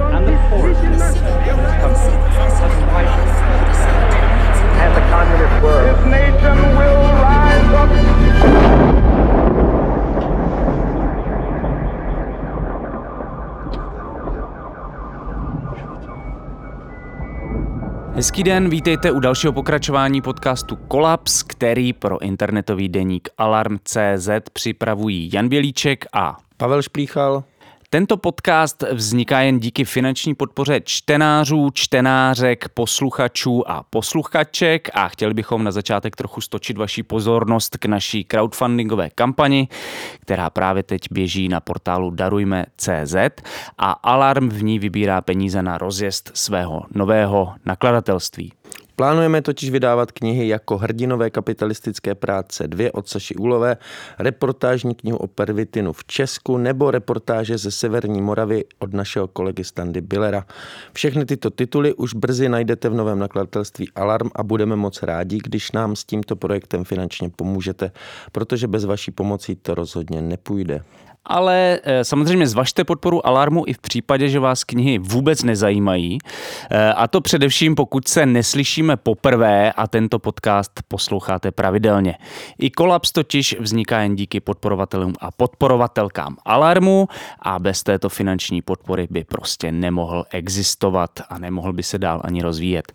and the poorest 10% of this country has widened. And the communist world. This nation will rise up. Hezký den, vítejte u dalšího pokračování podcastu Kolaps, který pro internetový deník Alarm.cz připravují Jan Bělíček a Pavel Šplíchal. Tento podcast vzniká jen díky finanční podpoře čtenářů, čtenářek, posluchačů a posluchaček a chtěli bychom na začátek trochu stočit vaši pozornost k naší crowdfundingové kampani, která právě teď běží na portálu darujme.cz a Alarm v ní vybírá peníze na rozjezd svého nového nakladatelství. Plánujeme totiž vydávat knihy jako Hrdinové kapitalistické práce 2 od Saši Úlové, reportážní knihu o pervitinu v Česku nebo reportáže ze Severní Moravy od našeho kolegy Standy Billera. Všechny tyto tituly už brzy najdete v novém nakladatelství Alarm a budeme moc rádi, když nám s tímto projektem finančně pomůžete, protože bez vaší pomoci to rozhodně nepůjde. Ale eh, samozřejmě zvažte podporu Alarmu i v případě, že vás knihy vůbec nezajímají. Eh, A to především, pokud se neslyšíme poprvé a tento podcast posloucháte pravidelně. I kolaps totiž vzniká jen díky podporovatelům a podporovatelkám Alarmu a bez této finanční podpory by prostě nemohl existovat a nemohl by se dál ani rozvíjet.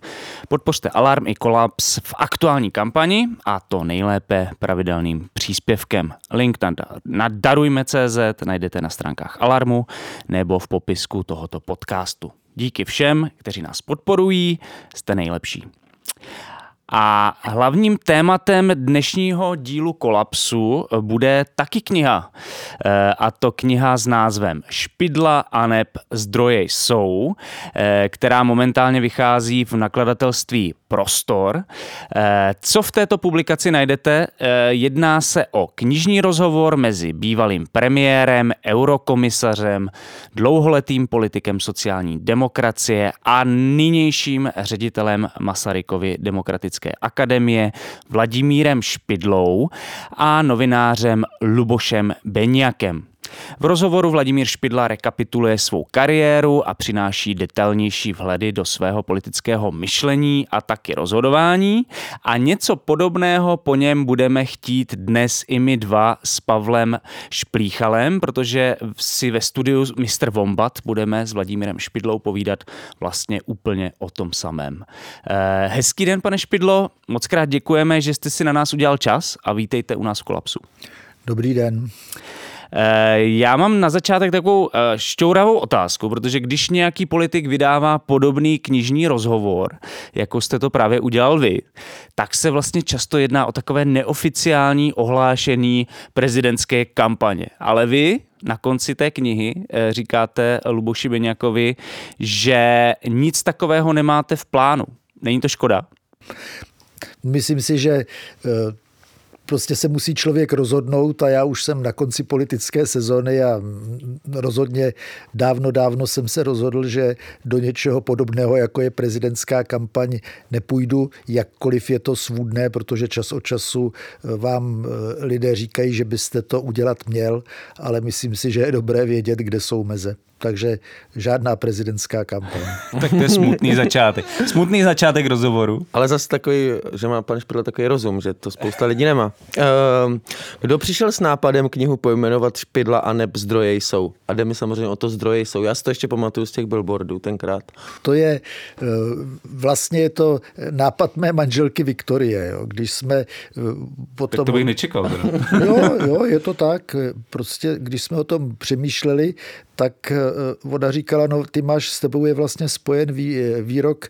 Podpořte Alarm i kolaps v aktuální kampani a to nejlépe pravidelným příspěvkem. Link na, na darujme.cz najdete na stránkách Alarmu nebo v popisku tohoto podcastu. Díky všem, kteří nás podporují, jste nejlepší. A hlavním tématem dnešního dílu Kolapsu bude taky kniha. E, A to kniha s názvem Špidla a neb zdroje jsou, e, která momentálně vychází v nakladatelství Prostor. E, Co v této publikaci najdete? E, Jedná se o knižní rozhovor mezi bývalým premiérem, eurokomisařem, dlouholetým politikem sociální demokracie a nynějším ředitelem Masarykovy demokratické akademie Vladimírem Špidlou a novinářem Lubošem Beňakem. V rozhovoru Vladimír Špidla rekapituluje svou kariéru a přináší detailnější vhledy do svého politického myšlení a taky rozhodování. A něco podobného po něm budeme chtít dnes i my dva s Pavlem Šplíchalem, protože si ve studiu Mr. Vombat budeme s Vladimírem Špidlou povídat vlastně úplně o tom samém. Eh, Hezký den, pane Špidlo, moc krát děkujeme, že jste si na nás udělal čas a vítejte u nás v Kolapsu. Dobrý den. Eh, Já mám na začátek takovou eh, šťouravou otázku, protože když nějaký politik vydává podobný knižní rozhovor, jako jste to právě udělal vy, tak se vlastně často jedná o takové neoficiální ohlášení prezidentské kampaně. Ale vy na konci té knihy eh, říkáte Luboši Beňakovi, že nic takového nemáte v plánu. Není to škoda? Myslím si, že prostě se musí člověk rozhodnout a já už jsem na konci politické sezóny a rozhodně dávno, dávno jsem se rozhodl, že do něčeho podobného, jako je prezidentská kampaň, nepůjdu, jakkoliv je to svůdné, protože čas od času eh, vám eh, lidé říkají, že byste to udělat měl, ale myslím si, že je dobré vědět, kde jsou meze. Takže žádná prezidentská kampaň. Tak to je smutný začátek. Smutný začátek rozhovoru. Ale zase takový, že má pan Špidla takový rozum, že to spousta lidí nemá. Ehm, Kdo přišel s nápadem knihu pojmenovat Špidla a neb zdroje jsou? A jde mi samozřejmě o to zdroje jsou. Já si to ještě pamatuju z těch billboardů tenkrát. To je eh, vlastně je to nápad mé manželky Viktorie. Jo. Když jsme eh, potom... Tak to bych nečekal. Teda. Jo, jo, je to tak. Prostě, když jsme o tom přemýšleli, tak eh, ona říkala, no ty máš, s tebou je vlastně spojen vý, výrok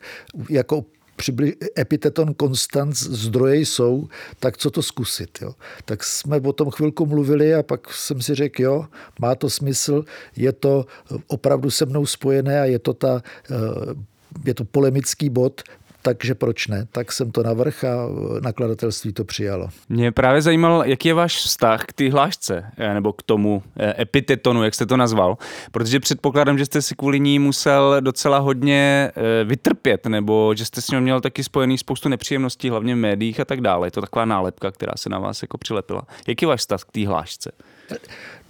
jako přibli, epiteton konstanc zdroje jsou, tak co to zkusit. Jo? Tak jsme o tom chvilku mluvili a pak jsem si řekl, jo, má to smysl, je to opravdu se mnou spojené a je to, ta, eh, je to polemický bod, takže proč ne? Tak jsem to navrh a nakladatelství to přijalo. Mě právě zajímal, jaký je váš vztah k té hlášce, eh, nebo k tomu eh, epitetonu, jak jste to nazval, protože předpokládám, že jste si kvůli ní musel docela hodně eh, vytrpět, nebo že jste s ním měl taky spojený spoustu nepříjemností, hlavně v médiích a tak dále. Je to taková nálepka, která se na vás jako přilepila. Jaký je váš vztah k té hlášce?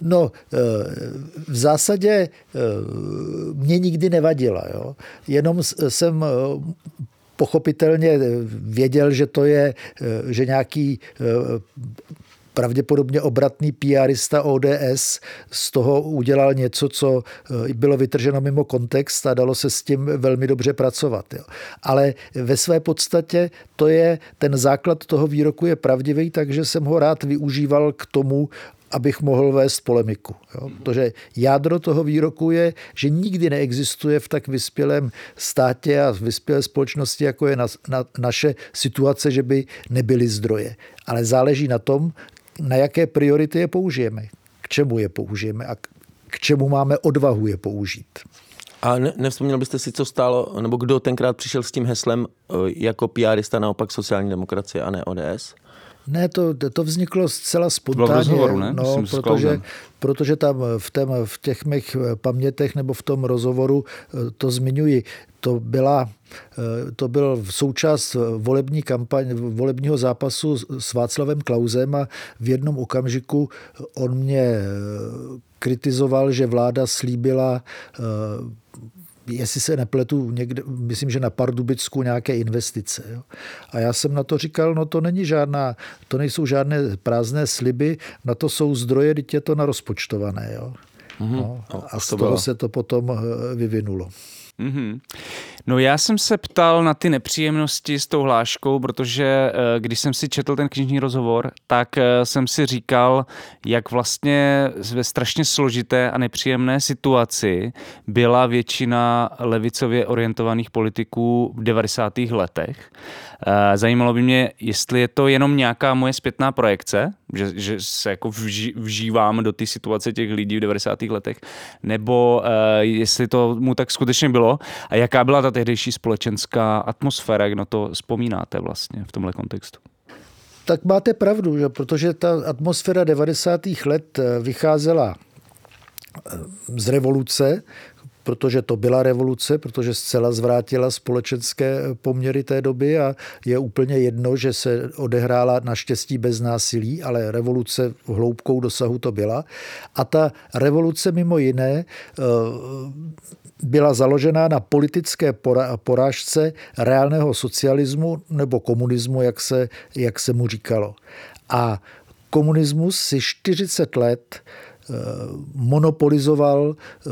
No, v zásadě mě nikdy nevadila. Jo? Jenom jsem pochopitelně věděl, že to je, že nějaký pravděpodobně obratný PRista ODS z toho udělal něco, co bylo vytrženo mimo kontext a dalo se s tím velmi dobře pracovat. Jo. Ale ve své podstatě to je, ten základ toho výroku je pravdivý, takže jsem ho rád využíval k tomu, abych mohl vést polemiku. Jo? Protože jádro toho výroku je, že nikdy neexistuje v tak vyspělém státě a v vyspělé společnosti, jako je na, na, naše situace, že by nebyly zdroje. Ale záleží na tom, na jaké priority je použijeme, k čemu je použijeme a k čemu máme odvahu je použít. A ne, nevzpomněl byste si, co stálo, nebo kdo tenkrát přišel s tím heslem eh, jako PRista naopak sociální demokracie a ne ODS? Ne, to, to vzniklo zcela spontánně. V rozhovoru, ne? No, Myslím, protože, protože tam v, tém, v těch mých pamětech nebo v tom rozhovoru eh, to zmiňuji. To byla eh, to byl součást volební kampaň, volebního zápasu s Václavem Klausem a v jednom okamžiku on mě eh, kritizoval, že vláda slíbila jestli se nepletu, někde, myslím, že na Pardubicku nějaké investice. Jo. A já jsem na to říkal, no to není žádná, to nejsou žádné prázdné sliby, na to jsou zdroje, teď je to na rozpočtované. Jo. Mm-hmm. No, a z toho se to potom eh, vyvinulo. Mm-hmm. No já jsem se ptal na ty nepříjemnosti s tou hláškou, protože eh, když jsem si četl ten knižní rozhovor, tak eh, jsem si říkal, jak vlastně ve strašně složité a nepříjemné situaci byla většina levicově orientovaných politiků v 90. letech. Eh, zajímalo by mě, jestli je to jenom nějaká moje zpětná projekce, že, že se jako vži, vžívám do té situace těch lidí v 90. letech, nebo jestli to mu tak skutečně bylo a jaká byla ta tehdejší společenská atmosféra, jak na to vzpomínáte vlastně v tomhle kontextu? Tak máte pravdu, že protože ta atmosféra 90. let eh, vycházela z revoluce, protože to byla revoluce, protože zcela zvrátila společenské poměry té doby a je úplně jedno, že se odehrála naštěstí bez násilí, ale revoluce v hloubkou dosahu to byla. A ta revoluce mimo jiné eh, byla založená na politické porážce reálného socialismu nebo komunismu, jak se, jak se mu říkalo. A komunismus si 40 let eh, monopolizoval eh,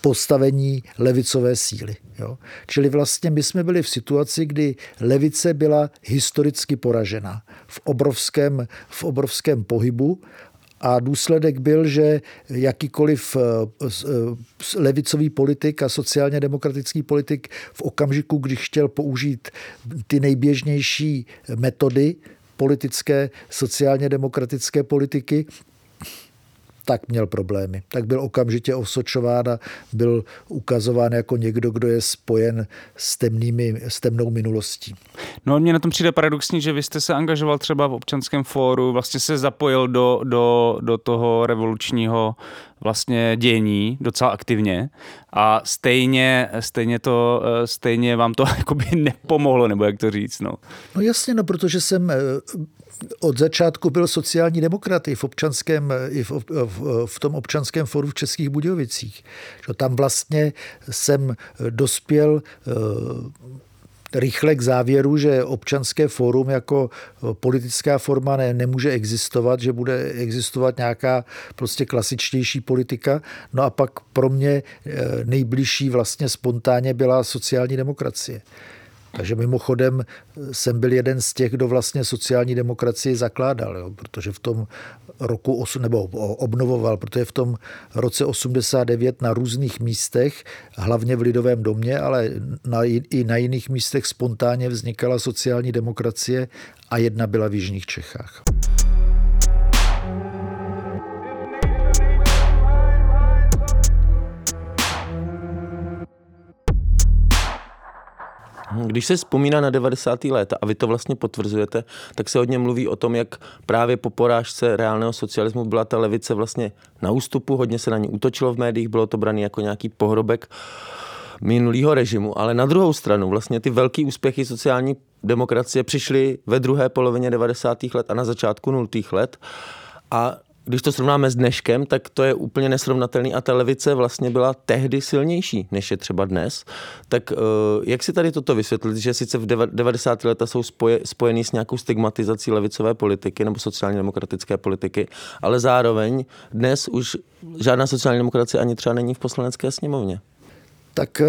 postavení levicové síly. Jo. Čili vlastně my jsme byli v situaci, kdy levice byla historicky poražena v obrovském, v obrovském pohybu a důsledek byl, že jakýkoliv eh, eh, levicový politik a sociálně demokratický politik v okamžiku, když chtěl použít ty nejběžnější metody politické, sociálně demokratické politiky, tak měl problémy. Tak byl okamžitě osočován a byl ukazován jako někdo, kdo je spojen s, temnými, s temnou minulostí. No a mně na tom přijde paradoxní, že vy jste se angažoval třeba v občanském fóru, vlastně se zapojil do, do, do toho revolučního vlastně dění docela aktivně a stejně, stejně, to, stejně vám to jakoby nepomohlo, nebo jak to říct. No, no jasně, no protože jsem eh, od začátku byl sociální demokrat i v, občanském, i v, v, v tom občanském foru v Českých Budějovicích. Tam vlastně jsem dospěl eh, rychle k závěru, že občanské fórum jako politická forma ne, nemůže existovat, že bude existovat nějaká prostě klasičtější politika. No a pak pro mě eh, nejbližší vlastně spontánně byla sociální demokracie. Takže mimochodem jsem byl jeden z těch, kdo vlastně sociální demokracii zakládal, jo, protože v tom roku, nebo obnovoval, protože v tom roce 89 na různých místech, hlavně v Lidovém domě, ale na, i na jiných místech spontánně vznikala sociální demokracie a jedna byla v Jižních Čechách. Když se vzpomíná na 90. léta, a vy to vlastně potvrzujete, tak se hodně mluví o tom, jak právě po porážce reálného socialismu byla ta levice vlastně na ústupu, hodně se na ní útočilo v médiích, bylo to brané jako nějaký pohrobek minulého režimu, ale na druhou stranu vlastně ty velký úspěchy sociální demokracie přišly ve druhé polovině 90. let a na začátku 0. let a když to srovnáme s dneškem, tak to je úplně nesrovnatelný a ta levice vlastně byla tehdy silnější, než je třeba dnes. Tak eh, jak si tady toto vysvětlit, že sice v 90. leta jsou spoje, spojený s nějakou stigmatizací levicové politiky nebo sociálně demokratické politiky, ale zároveň dnes už žádná sociální demokracie ani třeba není v poslanecké sněmovně? Tak eh,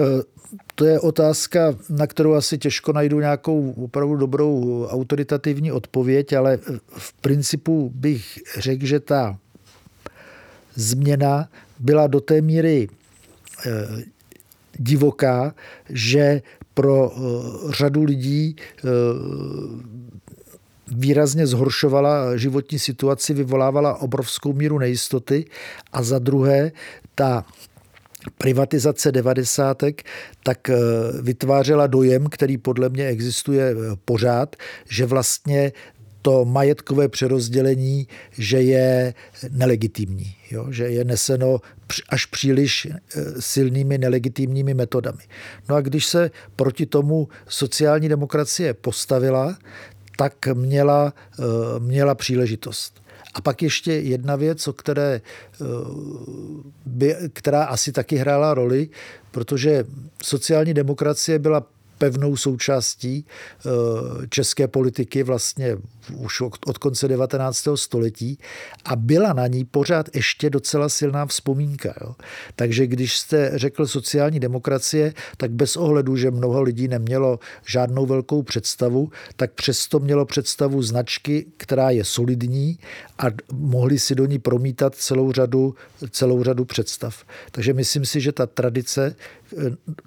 to je otázka, na kterou asi těžko najdu nějakou opravdu dobrou autoritativní odpověď, ale v principu bych řekl, že ta změna byla do té míry eh, divoká, že pro eh, řadu lidí výrazně zhoršovala životní situaci, vyvolávala obrovskou míru nejistoty a za druhé ta privatizace devadesátek, tak eh, vytvářela dojem, který podle mě existuje eh, pořád, že vlastně to majetkové přerozdělení, že je nelegitimní, jo? že je neseno až příliš eh, silnými nelegitimními metodami. No a když se proti tomu sociální demokracie postavila, tak měla, měla příležitost. A pak ještě jedna věc, o které, eh, by, která asi taky hrála roli, protože sociální demokracie byla pevnou součástí eh, české politiky vlastně už od konce 19. století a byla na ní pořád ještě docela silná vzpomínka. Jo. Takže když jste řekl sociální demokracie, tak bez ohledu, že mnoho lidí nemělo žádnou velkou představu, tak přesto mělo představu značky, která je solidní a mohli si do ní promítat celou řadu, celou řadu představ. Takže myslím si, že ta tradice,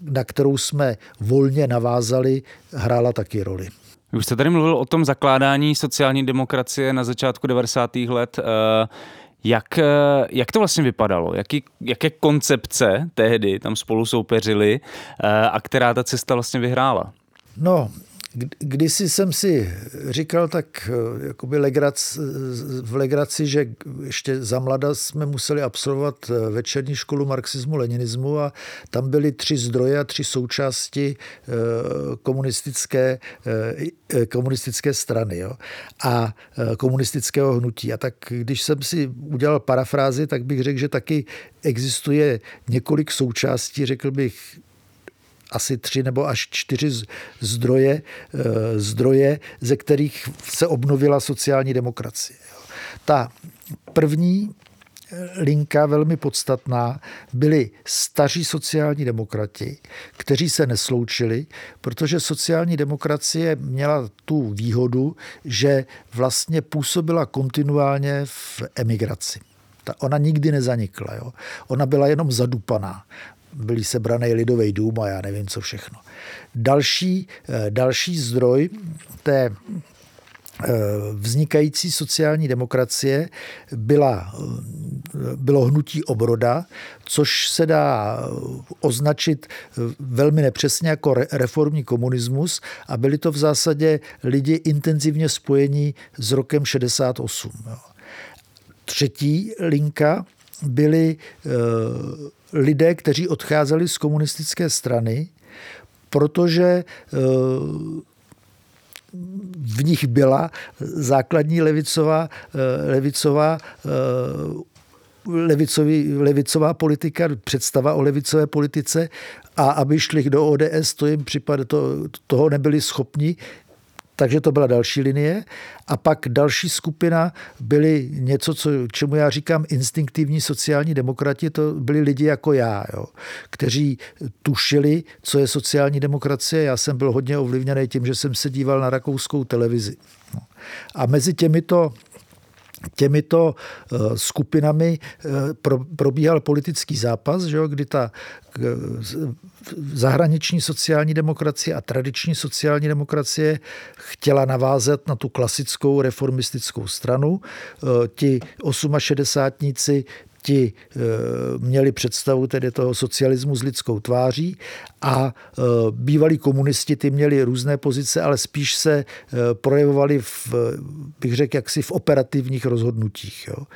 na kterou jsme volně navázali, hrála taky roli. Už jste tady mluvil o tom zakládání sociální demokracie na začátku 90. let. Eh, jak, eh, jak to vlastně vypadalo? Jaký, jaké koncepce tehdy tam spolu soupeřili eh, a která ta cesta vlastně vyhrála? No, Kdysi jsem si říkal tak eh, jakoby legrac, v legraci, že ještě za mlada jsme museli absolvovat eh, večerní školu marxismu, leninismu a tam byly tři zdroje a tři součásti eh, komunistické, komunistické strany jo? a komunistického hnutí. A tak když jsem si udělal parafrázi, tak bych řekl, že taky existuje několik součástí, řekl bych, asi tři nebo až čtyři zdroje, eh, zdroje, ze kterých se obnovila sociální demokracie. Ta první eh, linka velmi podstatná byli staří sociální demokrati, kteří se nesloučili, protože sociální demokracie měla tu výhodu, že vlastně působila kontinuálně v emigraci. Ta, ona nikdy nezanikla. Jo. Ona byla jenom zadupaná byly sebrané lidový dům a já nevím, co všechno. Další, eh, další zdroj té eh, vznikající sociální demokracie byla, eh, bylo hnutí obroda, což se dá označit velmi nepřesně jako reformní komunismus a byli to v zásadě lidi intenzivně spojení s rokem 68. Třetí linka byli lidé, kteří odcházeli z komunistické strany, protože eh, v nich byla základní levicová, eh, levicová eh, levicový, levicová politika, představa o levicové politice a aby šli do ODS, to jim připadá, to, toho nebyli schopni, takže to byla další linie. A pak další skupina byly něco, co, čemu já říkám instinktivní sociální demokrati, to byli lidi jako já, jo, kteří tušili, co je sociální demokracie. Já jsem byl hodně ovlivněný tím, že jsem se díval na rakouskou televizi. No. A mezi těmito těmito eh, skupinami eh, probíhal politický zápas, že jo, kdy ta eh, zahraniční sociální demokracie a tradiční sociální demokracie chtěla navázat na tu klasickou reformistickou stranu. Ti 68 ti měli představu tedy toho socialismu s lidskou tváří a bývalí komunisti ty měli různé pozice, ale spíš se projevovali v, bych řekl, jaksi v operativních rozhodnutích. Jo.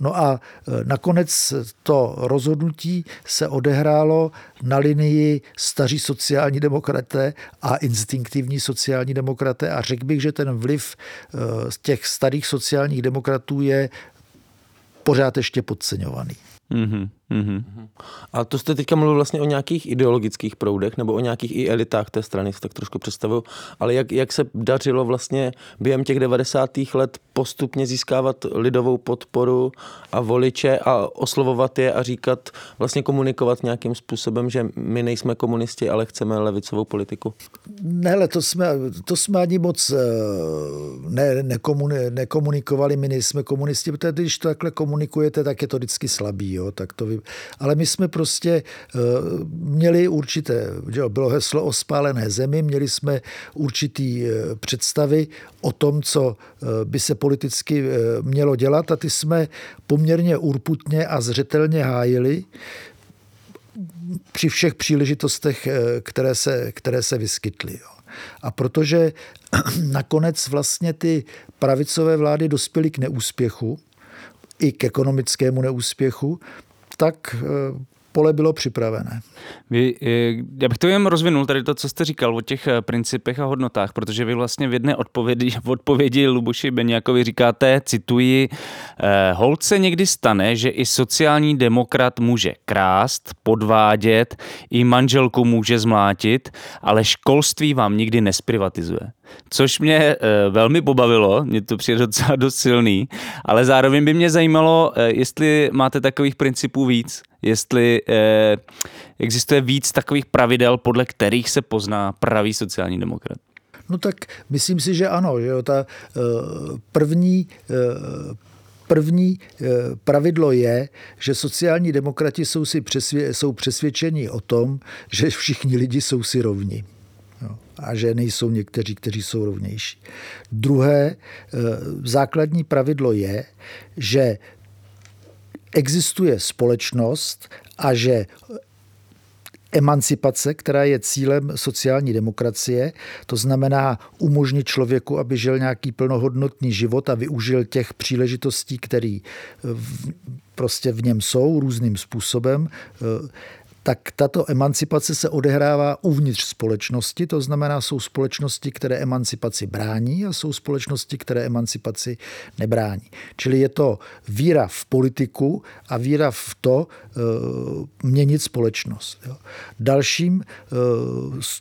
No a nakonec to rozhodnutí se odehrálo na linii staří sociální demokraté a instinktivní sociální demokraté a řekl bych, že ten vliv z těch starých sociálních demokratů je pořád ještě podceňovaný. Mm-hmm. Mm-hmm. A to jste teďka mluvil vlastně o nějakých ideologických proudech nebo o nějakých i elitách té strany, si tak trošku představuju. Ale jak, jak se dařilo vlastně během těch 90. let postupně získávat lidovou podporu a voliče a oslovovat je a říkat, vlastně komunikovat nějakým způsobem, že my nejsme komunisti, ale chceme levicovou politiku? Ne, to jsme, to jsme ani moc eh, ne, nekomuni, nekomunikovali, my nejsme komunisti, protože když to takhle komunikujete, tak je to vždycky slabý. Jo? Tak to vy, ale my jsme prostě eh, měli určité, bylo heslo o spálené zemi, měli jsme určitý eh, představy o tom, co eh, by se politicky mělo dělat a ty jsme poměrně urputně a zřetelně hájili při všech příležitostech, které se, které se vyskytly. A protože nakonec vlastně ty pravicové vlády dospěly k neúspěchu, i k ekonomickému neúspěchu, tak eh, pole bylo připravené. Vy, eh, já bych to jen rozvinul, tady to, co jste říkal o těch eh, principech a hodnotách, protože vy vlastně v jedné odpovědi, v odpovědi Luboši Beňákovi říkáte, cituji, holce někdy stane, že i sociální demokrat může krást, podvádět, i manželku může zmlátit, ale školství vám nikdy nesprivatizuje což mě velmi pobavilo, mě to přijde docela dost silný, ale zároveň by mě zajímalo, jestli máte takových principů víc, jestli e, existuje víc takových pravidel, podle kterých se pozná pravý sociální demokrat. No tak myslím si, že ano. Že jo, ta první První pravidlo je, že sociální demokrati jsou, si přesvě, jsou přesvědčeni o tom, že všichni lidi jsou si rovni a že nejsou někteří, kteří jsou rovnější. Druhé eh, základní pravidlo je, že existuje společnost a že emancipace, která je cílem sociální demokracie, to znamená umožnit člověku, aby žil nějaký plnohodnotný život a využil těch příležitostí, které prostě v něm jsou různým způsobem, tak tato emancipace se odehrává uvnitř společnosti, to znamená, jsou společnosti, které emancipaci brání a jsou společnosti, které emancipaci nebrání. Čili je to víra v politiku a víra v to e, měnit společnost. Jo. Dalším e,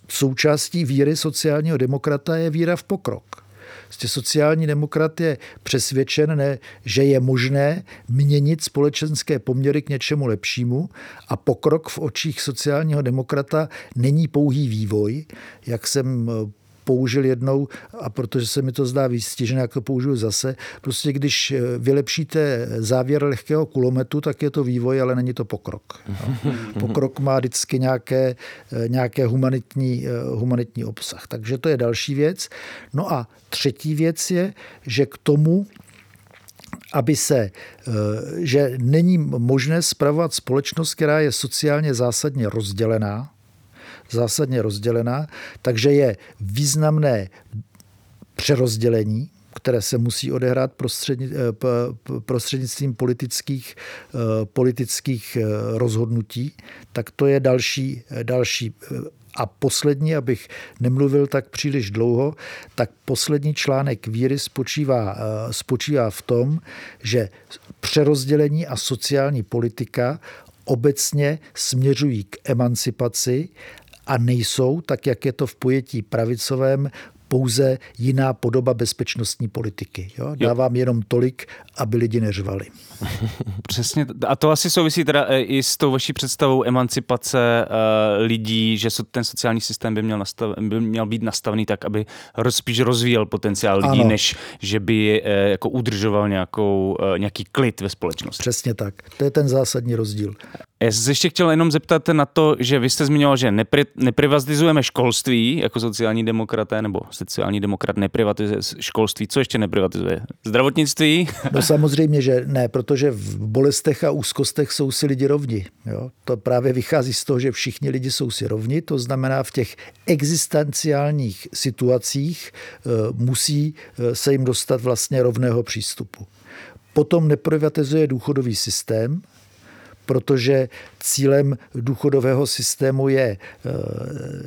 součástí víry sociálního demokrata je víra v pokrok. Prostě sociální demokrat je přesvědčen, ne, že je možné měnit společenské poměry k něčemu lepšímu a pokrok v očích sociálního demokrata není pouhý vývoj, jak jsem eh, použil jednou a protože se mi to zdá výstižné, jak to použiju zase. Prostě když eh, vylepšíte závěr lehkého kulometu, tak je to vývoj, ale není to pokrok. No. Pokrok má vždycky nějaké, eh, nějaké humanitní, eh, humanitní obsah. Takže to je další věc. No a třetí věc je, že k tomu aby se, že není možné spravovat společnost, která je sociálně zásadně rozdělená, zásadně rozdělená, takže je významné přerozdělení, které se musí odehrát eh, prostřednictvím politických, eh, politických eh, rozhodnutí, tak to je další, další a poslední, abych nemluvil tak příliš dlouho, tak poslední článek víry spočívá, spočívá v tom, že přerozdělení a sociální politika obecně směřují k emancipaci a nejsou, tak jak je to v pojetí pravicovém, pouze jiná podoba bezpečnostní politiky. Jo? Dávám jo. jenom tolik, aby lidi neřvali. Přesně. A to asi souvisí teda eh, i s tou vaší představou emancipace uh, lidí, že ten sociální systém by měl, nastav, by měl být nastavený tak, aby spíš rozvíjel potenciál lidí, ano. než že by uh, jako udržoval nějakou, uh, nějaký klid ve společnosti. Přesně tak. To je ten zásadní rozdíl. Já jsem se ještě chtěl jenom zeptat na to, že vy jste zmiňoval, že nepri, neprivatizujeme školství jako sociální demokraté nebo sociální demokrat neprivatizuje školství. Co ještě neprivatizuje? Zdravotnictví? No samozřejmě, že ne, protože v bolestech a úzkostech jsou si lidi rovni. Jo? To právě vychází z toho, že všichni lidi jsou si rovni, to znamená v těch existenciálních situacích eh, musí eh, se jim dostat vlastně rovného přístupu. Potom neprivatizuje důchodový systém, protože cílem důchodového systému je eh,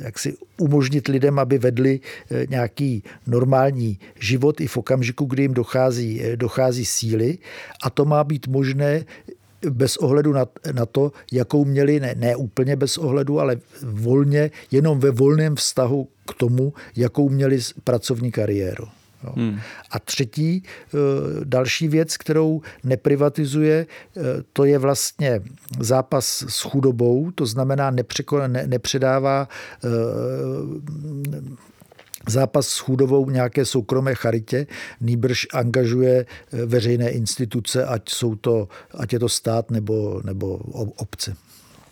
jak si umožnit lidem, aby vedli eh, nějaký normální život i v okamžiku, kdy jim dochází, eh, dochází síly. A to má být možné bez ohledu na, na to, jakou měli, ne, ne úplně bez ohledu, ale volně, jenom ve volném vztahu k tomu, jakou měli pracovní kariéru. Jo. Hmm. A třetí, eh, další věc, kterou neprivatizuje, eh, to je vlastně zápas s chudobou, to znamená nepřeko, ne, nepředává eh, zápas s chudobou nějaké soukromé charitě, nýbrž angažuje veřejné instituce, ať, jsou to, ať je to stát nebo, nebo obce.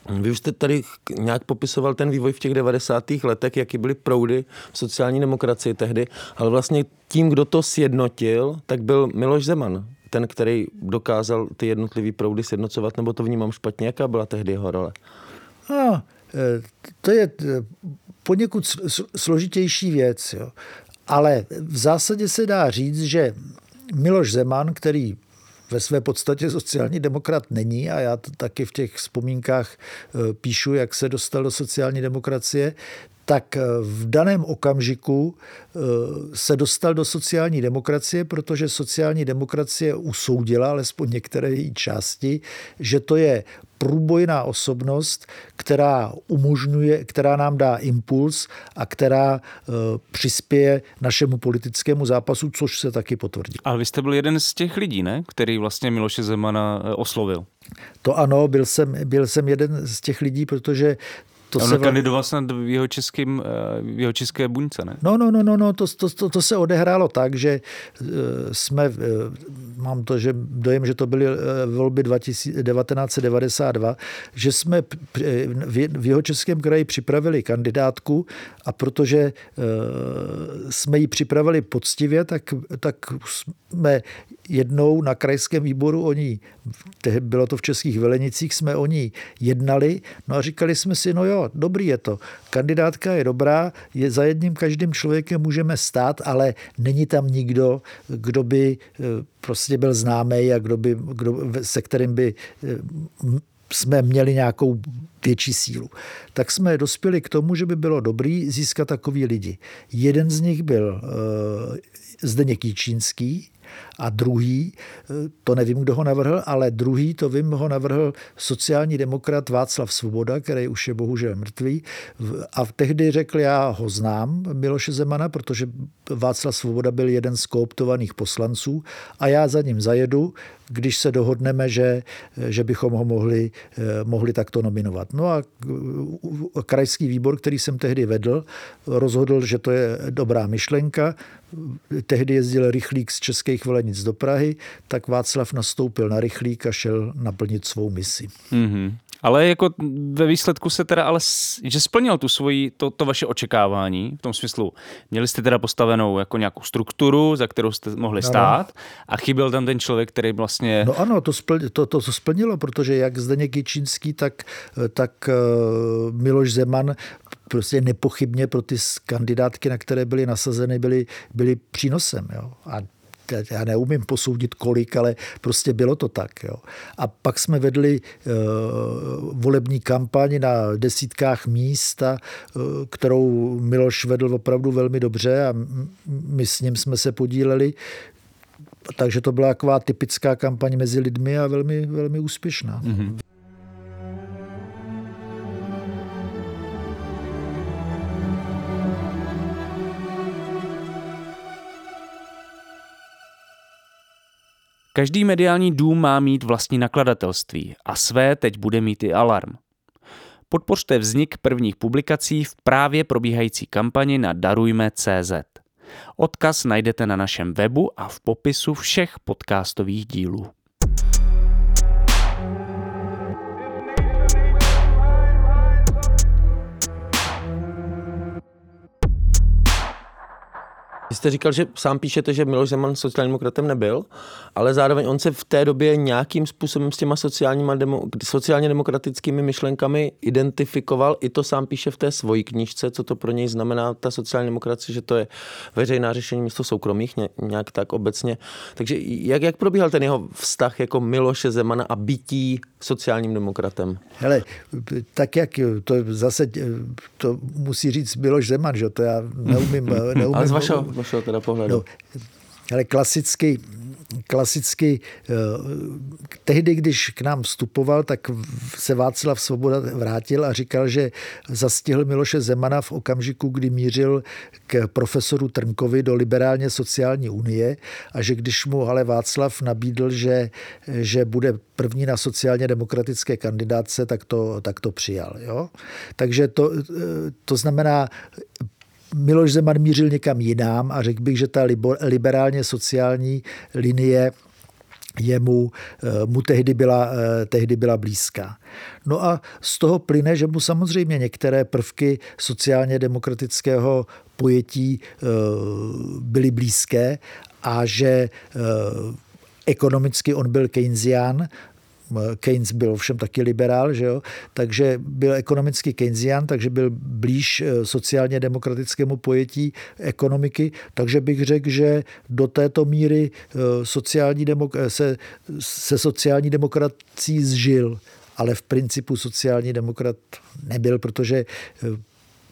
Vy už jste tady nějak popisoval ten vývoj v těch 90. letech, jaký byly proudy v sociální demokracii tehdy, ale vlastně tím, kdo to sjednotil, tak byl Miloš Zeman, ten, který dokázal ty jednotlivý proudy sjednocovat, nebo to vnímám špatně, jaká byla tehdy jeho role? No, to je e, poněkud složitější věc, jo. ale v zásadě se dá říct, že Miloš Zeman, který ve své podstatě sociální demokrat není a já to taky v těch vzpomínkách e, píšu, jak se dostal do sociální demokracie, tak e, v daném okamžiku e, se dostal do sociální demokracie, protože sociální demokracie usoudila, alespoň některé její části, že to je průbojná osobnost, která umožňuje, která nám dá impuls a která e, přispěje našemu politickému zápasu, což se taky potvrdí. Ale vy jste byl jeden z těch lidí, ne? který vlastně Miloše Zemana e, oslovil. To ano, byl jsem, byl jsem jeden z těch lidí, protože to on se kandidoval snad v jeho, českým, eh, v jeho české buňce, ne? No, no, no, no, no to, to, to, to se odehrálo tak, že eh, jsme, eh, mám to, že dojem, že to byly volby 1992, že jsme v jeho českém kraji připravili kandidátku a protože jsme ji připravili poctivě, tak, tak jsme jednou na krajském výboru o ní, bylo to v Českých Velenicích, jsme o ní jednali, no a říkali jsme si, no jo, dobrý je to. Kandidátka je dobrá, je za jedním každým člověkem můžeme stát, ale není tam nikdo, kdo by eh, prostě byl známý a kdo by, kdo, se kterým by eh, jsme měli nějakou větší sílu. Tak jsme dospěli k tomu, že by bylo dobrý získat takový lidi. Jeden z nich byl uh, Zdeněk Jíčínský, a druhý, eh, to nevím, kdo ho navrhl, ale druhý, to vím, ho navrhl sociální demokrat Václav Svoboda, který už je bohužel mrtvý. A tehdy řekl, já ho znám, Miloše Zemana, protože Václav Svoboda byl jeden z kooptovaných poslanců a já za ním zajedu, když se dohodneme, že, že bychom ho mohli, eh, mohli takto nominovat. No a eh, krajský výbor, který jsem tehdy vedl, rozhodl, že to je dobrá myšlenka. Tehdy jezdil rychlík z Českých Velenic do Prahy, tak Václav nastoupil na rychlík a šel naplnit svou misi. Mm-hmm. Ale jako ve výsledku se teda ale, že splnil tu svoji, to, to vaše očekávání, v tom smyslu, měli jste teda postavenou jako nějakou strukturu, za kterou jste mohli stát a chyběl tam ten člověk, který vlastně... No ano, to, spl, to, to, to splnilo, protože jak Zdeněk Jičínský, tak, tak uh, Miloš Zeman prostě nepochybně pro ty kandidátky, na které byly nasazeny, byly, byly přínosem. Jo. A já neumím posoudit kolik, ale prostě bylo to tak. Jo. A pak jsme vedli uh, volební kampaň na desítkách míst, uh, kterou Miloš vedl opravdu velmi dobře a my s ním jsme se podíleli. Takže to byla taková typická kampaň mezi lidmi a velmi, velmi úspěšná. Mm-hmm. Každý mediální dům má mít vlastní nakladatelství a své teď bude mít i Alarm. Podpořte vznik prvních publikací v právě probíhající kampani na darujme.cz. Odkaz najdete na našem webu a v popisu všech podcastových dílů. Vy jste říkal, že sám píšete, že Miloš Zeman sociálním demokratem nebyl, ale zároveň on se v té době nějakým způsobem s těma sociálníma demo, sociálně demokratickými myšlenkami identifikoval. I to sám píše v té svojí knižce, co to pro něj znamená ta sociální demokracie, že to je veřejná řešení místo soukromých, nějak tak obecně. Takže jak, jak probíhal ten jeho vztah jako Miloše Zemana a bytí sociálním demokratem? Hele, tak jak to zase to musí říct Miloš Zeman, že to já neumím. neumím Ale z vašeho, vašeho teda pohledu. No, ale klasicky, klasicky eh, tehdy, když k nám vstupoval, tak se Václav Svoboda vrátil a říkal, že zastihl Miloše Zemana v okamžiku, kdy mířil k profesoru Trnkovi do liberálně sociální unie a že když mu ale Václav nabídl, že, že bude první na sociálně demokratické kandidáce, tak to, tak to přijal. Jo? Takže to, eh, to znamená, Miloš Zeman mířil někam jinam a řekl bych, že ta liberálně sociální linie jemu eh, mu tehdy byla, eh, tehdy byla blízká. No a z toho plyne, že mu samozřejmě některé prvky sociálně demokratického pojetí eh, byly blízké a že ekonomicky on byl Keynesian, Keynes byl všem taky liberál, že jo? takže byl ekonomicky Keynesian, takže byl blíž eh, sociálně demokratickému pojetí ekonomiky, takže bych řekl, že do této míry eh, sociální demok- se, se sociální demokracií zžil, ale v principu sociální demokrat nebyl, protože eh,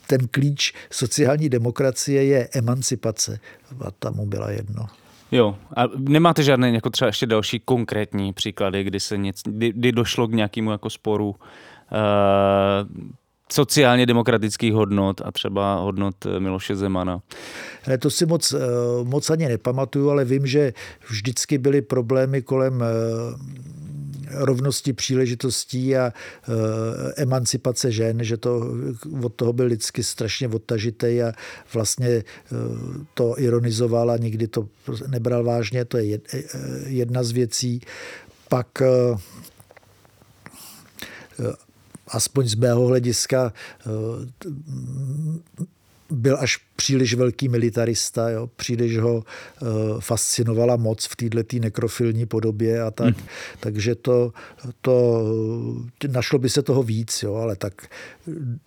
ten klíč sociální demokracie je emancipace a tam mu byla jedno. Jo, a nemáte žádné jako třeba ještě další konkrétní příklady, kdy se něco, kdy, kdy došlo k nějakému jako sporu uh, sociálně demokratických hodnot a třeba hodnot eh, Miloše Zemana? To si moc, eh, moc ani nepamatuju, ale vím, že vždycky byly problémy kolem rovnosti příležitostí a emancipace žen, že to od toho byl vždycky strašně odtažitý a vlastně to ironizoval a nikdy to nebral vážně, to je jedna z věcí. Pak aspoň z mého hlediska byl až příliš velký militarista, jo? příliš ho uh, fascinovala moc v této nekrofilní podobě a tak. Hmm. Takže to, to, našlo by se toho víc, jo? ale tak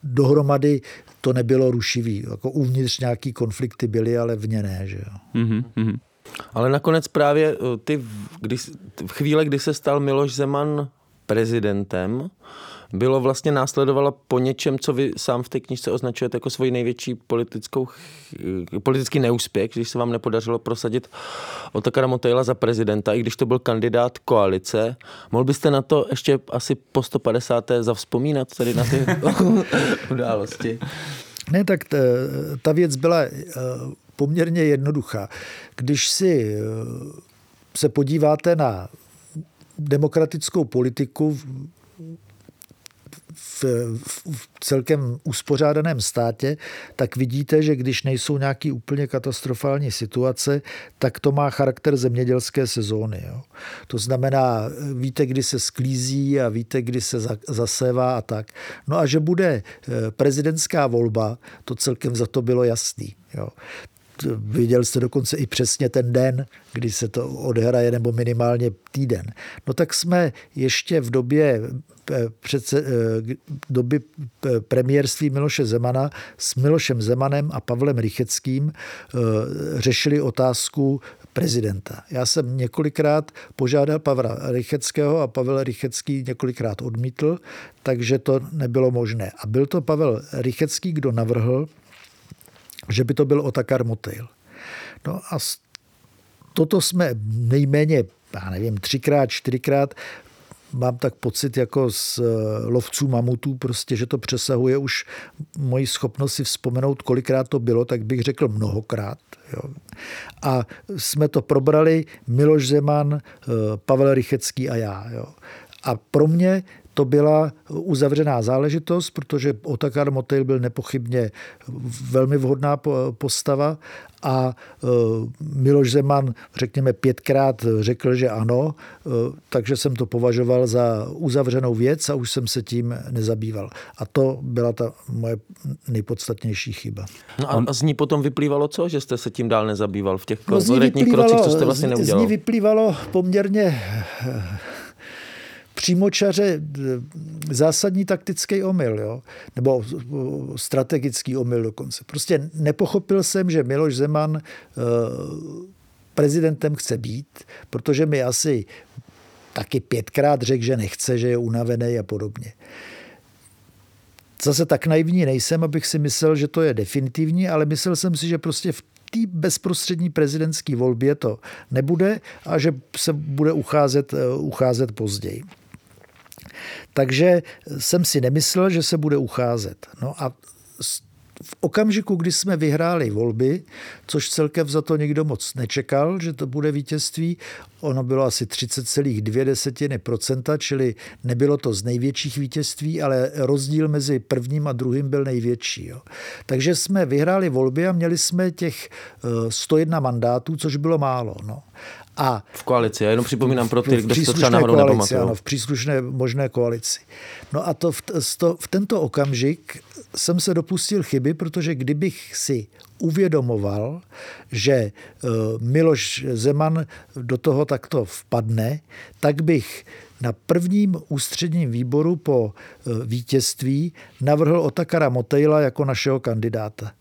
dohromady to nebylo rušivý. Jako uvnitř nějaký konflikty byly, ale vně ne. Že jo? Hmm. Ale nakonec právě eh, ty, když, v chvíli, kdy se stal Miloš Zeman prezidentem, bylo vlastně následovala po něčem, co vy sám v té knižce označujete jako svoji největší politickou, politický neúspěch, když se vám nepodařilo prosadit Otakara Motejla za prezidenta, i když to byl kandidát koalice. Mohl byste na to ještě asi po 150. zavzpomínat, tady na ty události? Ne, tak ta, ta věc byla eh, poměrně jednoduchá. Když si eh, se podíváte na demokratickou politiku v, v celkem uspořádaném státě, tak vidíte, že když nejsou nějaký úplně katastrofální situace, tak to má charakter zemědělské sezóny. Jo. To znamená, víte, kdy se sklízí a víte, kdy se zasévá a tak. No a že bude eh, prezidentská volba, to celkem za to bylo jasný. Jo viděl jste dokonce i přesně ten den, kdy se to odehraje, nebo minimálně týden. No tak jsme ještě v době eh, přece, eh, doby eh, premiérství Miloše Zemana s Milošem Zemanem a Pavlem Rycheckým řešili otázku prezidenta. Já jsem několikrát požádal Pavla Rycheckého a Pavel Rychecký několikrát odmítl, takže to nebylo možné. A byl to Pavel Rychecký, kdo navrhl, že by to byl Otakar Motail. No a toto jsme nejméně, já nevím, třikrát, čtyřikrát mám tak pocit jako z eh, lovců mamutů, prostě, že to přesahuje už moji schopnost si vzpomenout, kolikrát to bylo, tak bych řekl mnohokrát. Jo. A jsme to probrali Miloš Zeman, eh, Pavel Rychecký a já. Jo. A pro mě to byla uzavřená záležitost, protože Otakar Motejl byl nepochybně velmi vhodná postava a e, Miloš Zeman, řekněme, pětkrát řekl, že ano, e, takže jsem to považoval za uzavřenou věc a už jsem se tím nezabýval. A to byla ta moje nejpodstatnější chyba. No a, a z ní potom vyplývalo co, že jste se tím dál nezabýval v těch no, konkrétních krocích, co jste vlastně neudělal? Z ní vyplývalo poměrně přímočaře eh, zásadní taktický omyl, jo? nebo eh, strategický omyl dokonce. Prostě nepochopil jsem, že Miloš Zeman eh, prezidentem chce být, protože mi asi taky pětkrát řekl, že nechce, že je unavený a podobně. Zase tak naivní nejsem, abych si myslel, že to je definitivní, ale myslel jsem si, že prostě v té bezprostřední prezidentské volbě to nebude a že se bude ucházet, ucházet později. Takže jsem si nemyslel, že se bude ucházet. No a v okamžiku, kdy jsme vyhráli volby, což celkem za to nikdo moc nečekal, že to bude vítězství, ono bylo asi 30,2%, čili nebylo to z největších vítězství, ale rozdíl mezi prvním a druhým byl největší. Jo. Takže jsme vyhráli volby a měli jsme těch 101 eh, mandátů, což bylo málo. No. A v koalici, já jenom připomínám pro ty, kdo to třeba náhodou koalici, ano, v příslušné možné koalici. No a to v, to v tento okamžik jsem se dopustil chyby, protože kdybych si uvědomoval, že e, Miloš Zeman do toho takto vpadne, tak bych na prvním ústředním výboru po e, vítězství navrhl Otakara Motejla jako našeho kandidáta.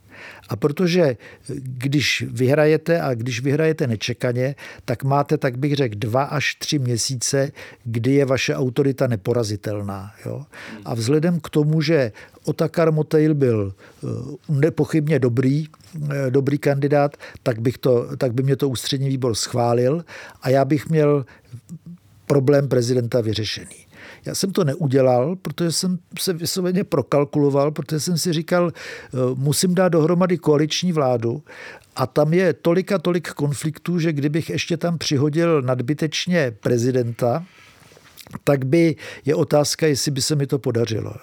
A protože když vyhrajete a když vyhrajete nečekaně, tak máte, tak bych řekl, dva až tři měsíce, kdy je vaše autorita neporazitelná. Jo? A vzhledem k tomu, že Otakar Motejl byl eh, nepochybně dobrý, eh, dobrý kandidát, tak, bych to, tak by mě to ústřední výbor schválil a já bych měl problém prezidenta vyřešený. Já jsem to neudělal, protože jsem se vysloveně prokalkuloval, protože jsem si říkal, eh, musím dát dohromady koaliční vládu a tam je tolik a tolik konfliktů, že kdybych ještě tam přihodil nadbytečně prezidenta, tak by je otázka, jestli by se mi to podařilo.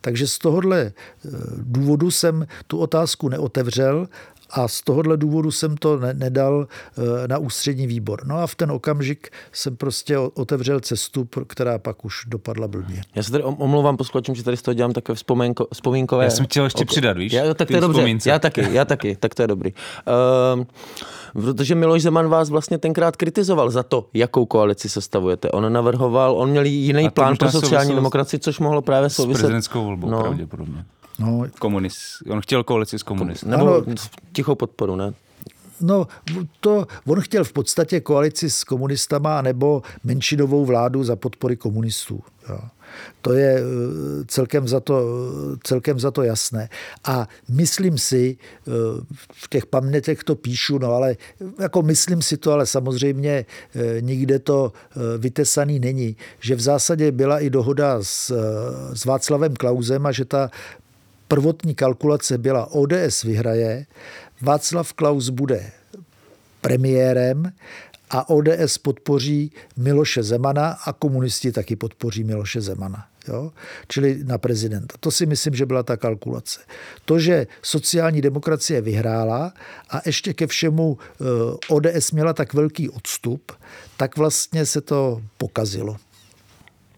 Takže z tohohle eh, důvodu jsem tu otázku neotevřel a z tohohle důvodu jsem to ne, nedal eh, na ústřední výbor. No a v ten okamžik jsem prostě otevřel cestu, která pak už dopadla blbě. Já se tady omlouvám posluchačům, že tady z toho dělám takové vzpomínko, vzpomínkové. Já jsem chtěl ještě přidat, víš? Já, tak to je dobře. Já taky, já taky, tak to je dobrý. Uh, protože Miloš Zeman vás vlastně tenkrát kritizoval za to, jakou koalici sestavujete. On navrhoval, on měl jiný plán pro sociální demokracii, což mohlo právě souviset. S prezidentskou volbou, no. pravděpodobně. No, komunist. On chtěl koalici s komunisty. Nebo tichou podporu, ne? No, to, on chtěl v podstatě koalici s komunistama nebo menšinovou vládu za podpory komunistů. Jo. To je eh, celkem za to, celkem za to jasné. A myslím si, eh, v těch pamětech to píšu, no ale jako myslím si to, ale samozřejmě eh, nikde to vytesaný není, že v zásadě byla i dohoda s, s Václavem Klausem a že ta prvotní kalkulace byla ODS vyhraje, Václav Klaus bude premiérem a ODS podpoří Miloše Zemana a komunisti taky podpoří Miloše Zemana. Jo? Čili na prezidenta. To si myslím, že byla ta kalkulace. To, že sociální demokracie vyhrála a ještě ke všemu eh, ODS měla tak velký odstup, tak vlastně se to pokazilo.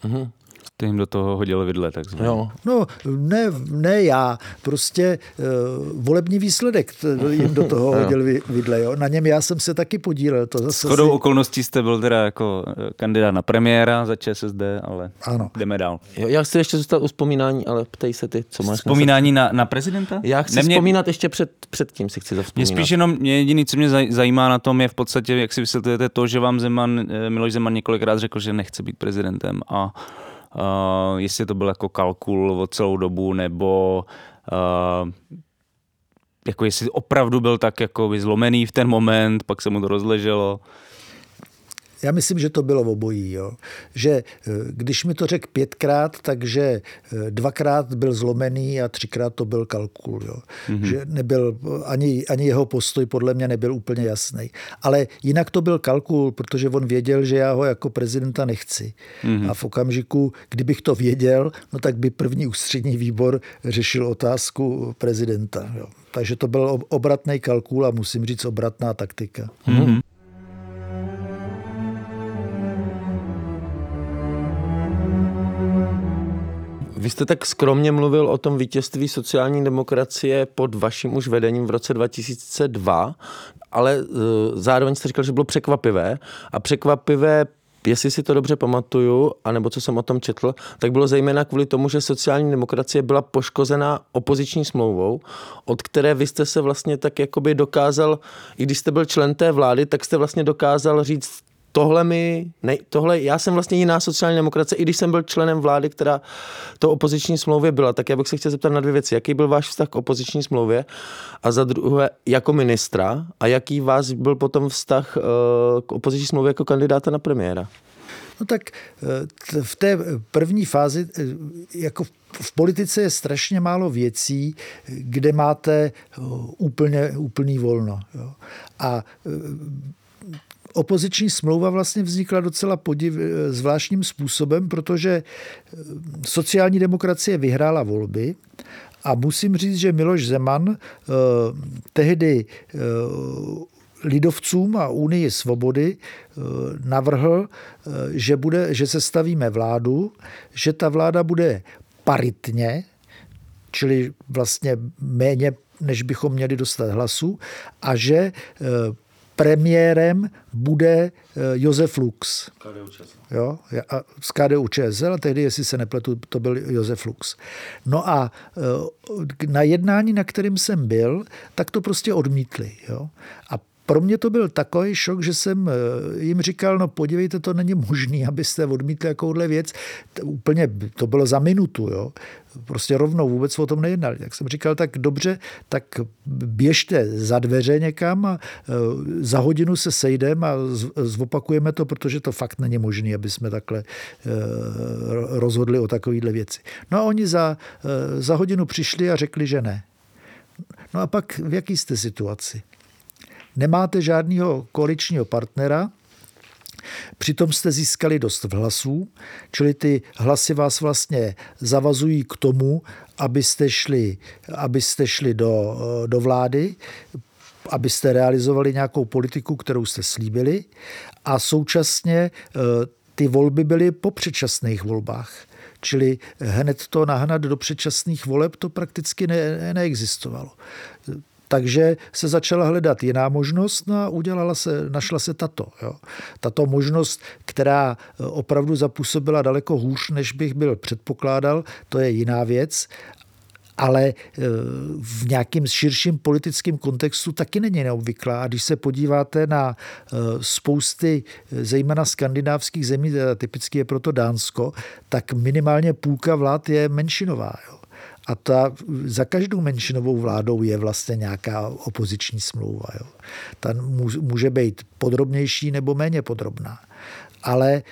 Mm-hmm jste jim do toho hodil vidle, takzvaně. Jo. No, ne, ne já, prostě uh, volební výsledek jim do toho hodil vidle, jo. Na něm já jsem se taky podílel. To zase Shodou si... okolností jste byl teda jako eh, kandidát na premiéra za ČSSD, ale ano. jdeme dál. Jo, já chci ještě zůstat u vzpomínání, ale ptej se ty, co máš Vzpomínání na, na prezidenta? Já chci Nemě... vzpomínat ještě před, před tím, si chci zavzpomínat. Mě spíš jenom, mě jediný, co mě zajímá na tom, je v podstatě, jak si vysvětlujete to, že vám Zeman, eh, Miloš Zeman několikrát řekl, že nechce být prezidentem a uh, jestli to byl jako kalkul o celou dobu, nebo uh, jako jestli opravdu byl tak jako zlomený v ten moment, pak se mu to rozleželo. Já myslím, že to bylo v obojí. Jo. Že eh, když mi to řekl pětkrát, takže eh, dvakrát byl zlomený a třikrát to byl kalkul. Jo. Mm-hmm. Že nebyl, ani, ani jeho postoj podle mě nebyl úplně jasný. Ale jinak to byl kalkul, protože on věděl, že já ho jako prezidenta nechci. Mm-hmm. A v okamžiku, kdybych to věděl, no tak by první ústřední výbor řešil otázku prezidenta. Jo. Takže to byl obratný kalkul a musím říct obratná taktika. Mm-hmm. Vy jste tak skromně mluvil o tom vítězství sociální demokracie pod vaším už vedením v roce 2002, ale uh, zároveň jste říkal, že bylo překvapivé. A překvapivé jestli si to dobře pamatuju, anebo co jsem o tom četl, tak bylo zejména kvůli tomu, že sociální demokracie byla poškozena opoziční smlouvou, od které vy jste se vlastně tak jakoby dokázal, i když jste byl člen té vlády, tak jste vlastně dokázal říct tohle mi, ne, tohle, já jsem vlastně jiná sociální demokracie, i když jsem byl členem vlády, která to opoziční smlouvě byla, tak já bych se chtěl zeptat na dvě věci. Jaký byl váš vztah k opoziční smlouvě a za druhé jako ministra a jaký vás byl potom vztah uh, k opoziční smlouvě jako kandidáta na premiéra? No tak eh, v té první fázi, eh, jako v politice je strašně málo věcí, kde máte úplně, úplný volno. Jo. A opoziční smlouva vlastně vznikla docela podiv, zvláštním způsobem, protože eh, sociální demokracie vyhrála volby a musím říct, že Miloš Zeman eh, tehdy eh, lidovcům a Unii svobody navrhl, že, bude, že se stavíme vládu, že ta vláda bude paritně, čili vlastně méně než bychom měli dostat hlasů, a že premiérem bude eh, Josef Lux. Jo, a z KDU ČSL, a tehdy, jestli se nepletu, to byl Josef Lux. No a eh, na jednání, na kterým jsem byl, tak to prostě odmítli. Jo. A pro mě to byl takový šok, že jsem eh, jim říkal, no podívejte, to není možné, abyste odmítli jakouhle věc. To úplně, to bylo za minutu, jo. Prostě rovnou vůbec o tom nejednali. Tak jsem říkal, tak dobře, tak běžte za dveře někam a eh, za hodinu se sejdeme a zopakujeme to, protože to fakt není možné, aby jsme takhle eh, rozhodli o takovéhle věci. No a oni za, za hodinu přišli a řekli, že ne. No a pak v jaký jste situaci? Nemáte žádného koaličního partnera, Přitom jste získali dost hlasů, čili ty hlasy vás vlastně zavazují k tomu, abyste šli, abyste šli do, do vlády, abyste realizovali nějakou politiku, kterou jste slíbili a současně e, ty volby byly po předčasných volbách. Čili hned to nahnat do předčasných voleb, to prakticky ne, neexistovalo. Takže se začala hledat jiná možnost no a udělala se, našla se tato. Jo. Tato možnost, která eh, opravdu zapůsobila daleko hůř, než bych byl předpokládal, to je jiná věc, ale eh, v nějakým širším politickém kontextu taky není neobvyklá. A když se podíváte na eh, spousty, zejména skandinávských zemí, typicky je proto Dánsko, tak minimálně půlka vlád je menšinová. Jo. A ta, za každou menšinovou vládou je vlastně nějaká opoziční smlouva. Jo. Ta může být podrobnější nebo méně podrobná. Ale e,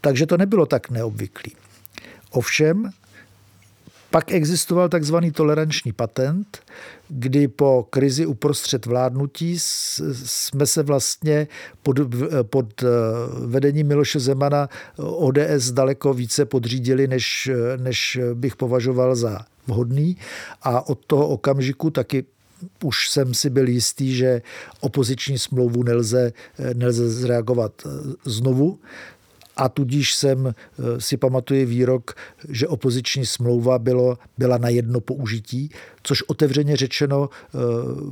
takže to nebylo tak neobvyklý. Ovšem, pak existoval takzvaný toleranční patent, kdy po krizi uprostřed vládnutí jsme se vlastně pod, pod eh, vedením Miloše Zemana ODS daleko více podřídili, než, než bych považoval za vhodný. A od toho okamžiku taky už jsem si byl jistý, že opoziční smlouvu nelze, nelze zreagovat eh, znovu a tudíž jsem eh, si pamatuju výrok, že opoziční smlouva bylo, byla na jedno použití, což otevřeně řečeno eh,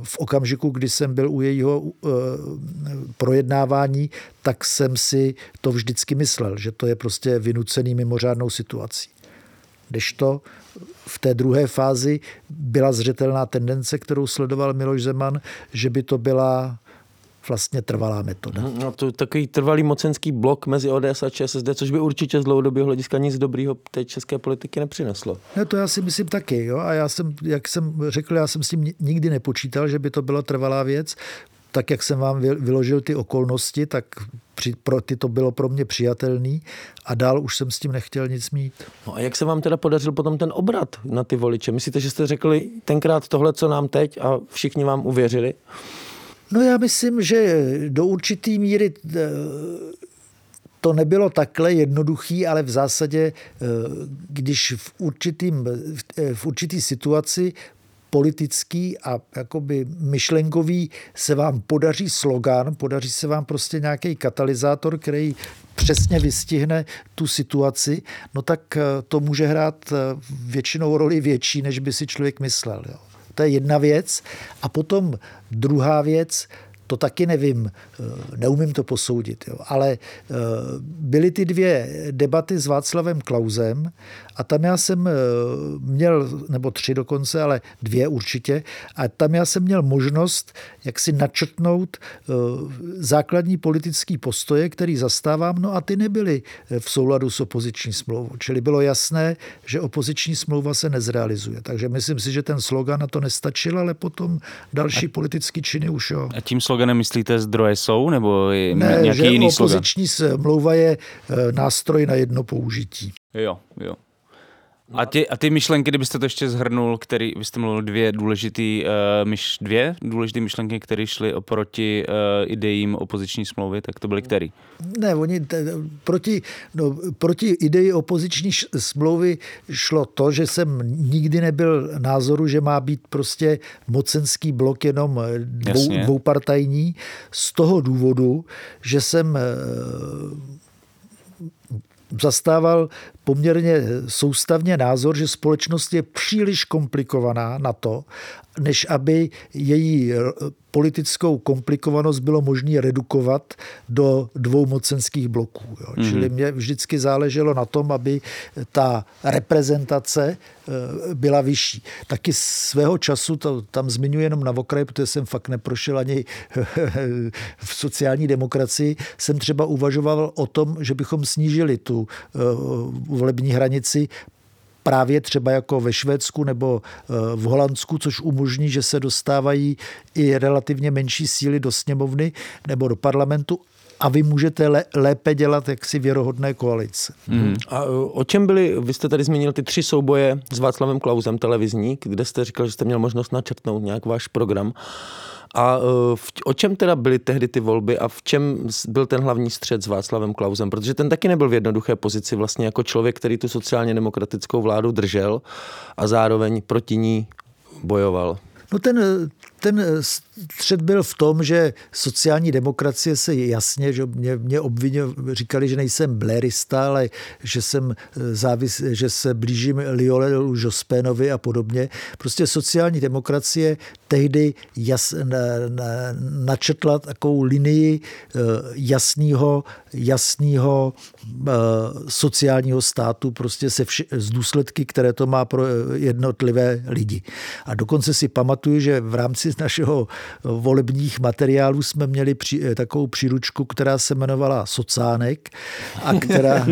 v okamžiku, kdy jsem byl u jejího eh, projednávání, tak jsem si to vždycky myslel, že to je prostě vynucený mimořádnou situací. Kdežto v té druhé fázi byla zřetelná tendence, kterou sledoval Miloš Zeman, že by to byla vlastně trvalá metoda. No to takový trvalý mocenský blok mezi ODS a ČSSD, což by určitě z dlouhodobého hlediska nic dobrýho té české politiky nepřineslo. No to já si myslím taky. Jo? A já jsem, jak jsem řekl, já jsem s tím nikdy nepočítal, že by to byla trvalá věc tak, jak jsem vám vyložil ty okolnosti, tak při, pro ty to bylo pro mě přijatelný a dál už jsem s tím nechtěl nic mít. No a jak se vám teda podařil potom ten obrat na ty voliče? Myslíte, že jste řekli tenkrát tohle, co nám teď a všichni vám uvěřili? No já myslím, že do určitý míry eh, to nebylo takhle jednoduchý, ale v zásadě, eh, když v, určitým, v určitý situaci politický a jakoby myšlenkový se vám podaří slogan, podaří se vám prostě nějaký katalyzátor, který přesně vystihne tu situaci, no tak eh, to může hrát eh, většinou roli větší, než by si člověk myslel. Jo. To je jedna věc. A potom druhá věc, to taky nevím, eh, neumím to posoudit, jo. ale eh, byly ty dvě debaty s Václavem Klausem a tam já jsem eh, měl, nebo tři dokonce, ale dvě určitě, a tam já jsem měl možnost jak si načrtnout základní politický postoje, který zastávám, no a ty nebyly v souladu s opoziční smlouvou. Čili bylo jasné, že opoziční smlouva se nezrealizuje. Takže myslím si, že ten slogan na to nestačil, ale potom další politické činy už jo. A tím sloganem myslíte zdroje jsou, nebo je ne, nějaký že jiný slogan? opoziční smlouva je eh, nástroj na jedno použití. Jo, jo. A ty, a ty myšlenky, kdybyste to ještě zhrnul, který, vy jste mluvil dvě důležitý, uh, myš, dvě důležité myšlenky, které šly oproti uh, ideím opoziční smlouvy, tak to byly který? Ne, oni t, proti, no, proti ideji opoziční smlouvy šlo to, že jsem nikdy nebyl názoru, že má být prostě mocenský blok jenom dvou, dvoupartajní. Z toho důvodu, že jsem zastával poměrně soustavně názor, že společnost je příliš komplikovaná na to, než aby její politickou komplikovanost bylo možné redukovat do dvou mocenských bloků. Jo. Mm-hmm. Čili mě vždycky záleželo na tom, aby ta reprezentace eh, byla vyšší. Taky svého času, to tam zmiňuji jenom na okraj, protože jsem fakt neprošel ani v sociální demokracii, jsem třeba uvažoval o tom, že bychom snížili tu eh, volební hranici právě třeba jako ve Švédsku nebo eh, v Holandsku, což umožní, že se dostávají i relativně menší síly do sněmovny nebo do parlamentu a vy můžete lépe dělat jaksi věrohodné koalice. Mm. A eh, o čem byly, vy jste tady zmínil ty tři souboje s Václavem Klausem televizní, kde jste říkal, že jste měl možnost načrtnout nějak váš program. A e, v, o čem teda byly tehdy ty volby a v čem byl ten hlavní střed s Václavem Klausem? Protože ten taky nebyl v jednoduché pozici vlastně jako člověk, který tu sociálně demokratickou vládu držel a zároveň proti ní bojoval. No ten, ten střed byl v tom, že sociální demokracie se jasně, že mě, mě obvině, říkali, že nejsem blerista, ale že jsem závis, že se blížím Liolelu Jospénovi a podobně. Prostě sociální demokracie tehdy jas, na, na, načetla takovou linii eh, jasného, jasného eh, sociálního státu, prostě se vši, z důsledky, které to má pro jednotlivé lidi. A dokonce si pamatuju, že v rámci našeho volebních materiálů jsme měli při, eh, takovou příručku, která se jmenovala Socánek a která,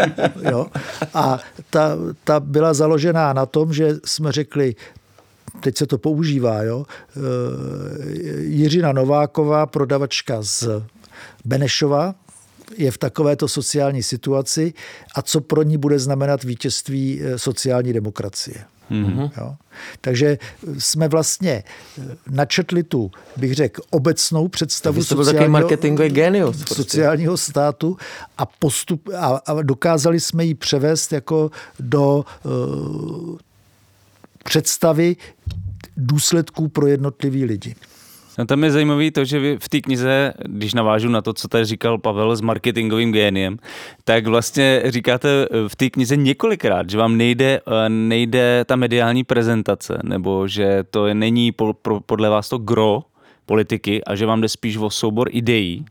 jo, a ta, ta byla založená na tom, že jsme řekli, teď se to používá, jo, eh, Jiřina Nováková, prodavačka z Benešova, je v takovéto sociální situaci a co pro ní bude znamenat vítězství eh, sociální demokracie. Mm-hmm. Jo? Takže jsme vlastně eh, načetli tu, bych řekl, obecnou představu sociálního, marketingový genius, prostě. sociálního státu a, postup, a, a dokázali jsme ji převést jako do uh, představy důsledků pro jednotlivý lidi. No tam je zajímavé to, že v té knize, když navážu na to, co tady říkal Pavel s marketingovým géniem, tak vlastně říkáte v té knize několikrát, že vám nejde, eh, nejde ta mediální prezentace, nebo že to není podle vás to gro politiky a že vám jde spíš o soubor ideí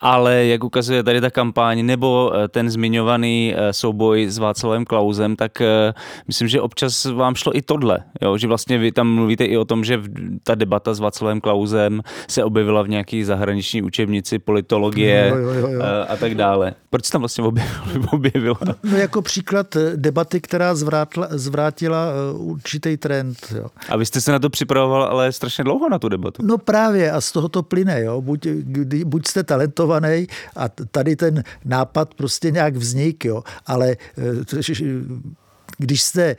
ale jak ukazuje tady ta kampaň, nebo eh, ten zmiňovaný eh, souboj s Václavem Klausem, tak eh, myslím, že občas vám šlo i tohle, jo? že vlastně vy tam mluvíte i o tom, že ta debata s Václavem Klausem se objevila v nějaký zahraniční učebnici politologie jo, jo, jo, jo. a tak dále. Proč se tam vlastně objevila? No, no jako příklad debaty, která zvrátla, zvrátila určitý trend. Jo. A vy jste se na to připravoval ale strašně dlouho na tu debatu. No právě a z toho to plyne. Jo? Buď, kdy, buď jste talentovaný a tady ten nápad prostě nějak vznik, jo? ale eh, když jste eh,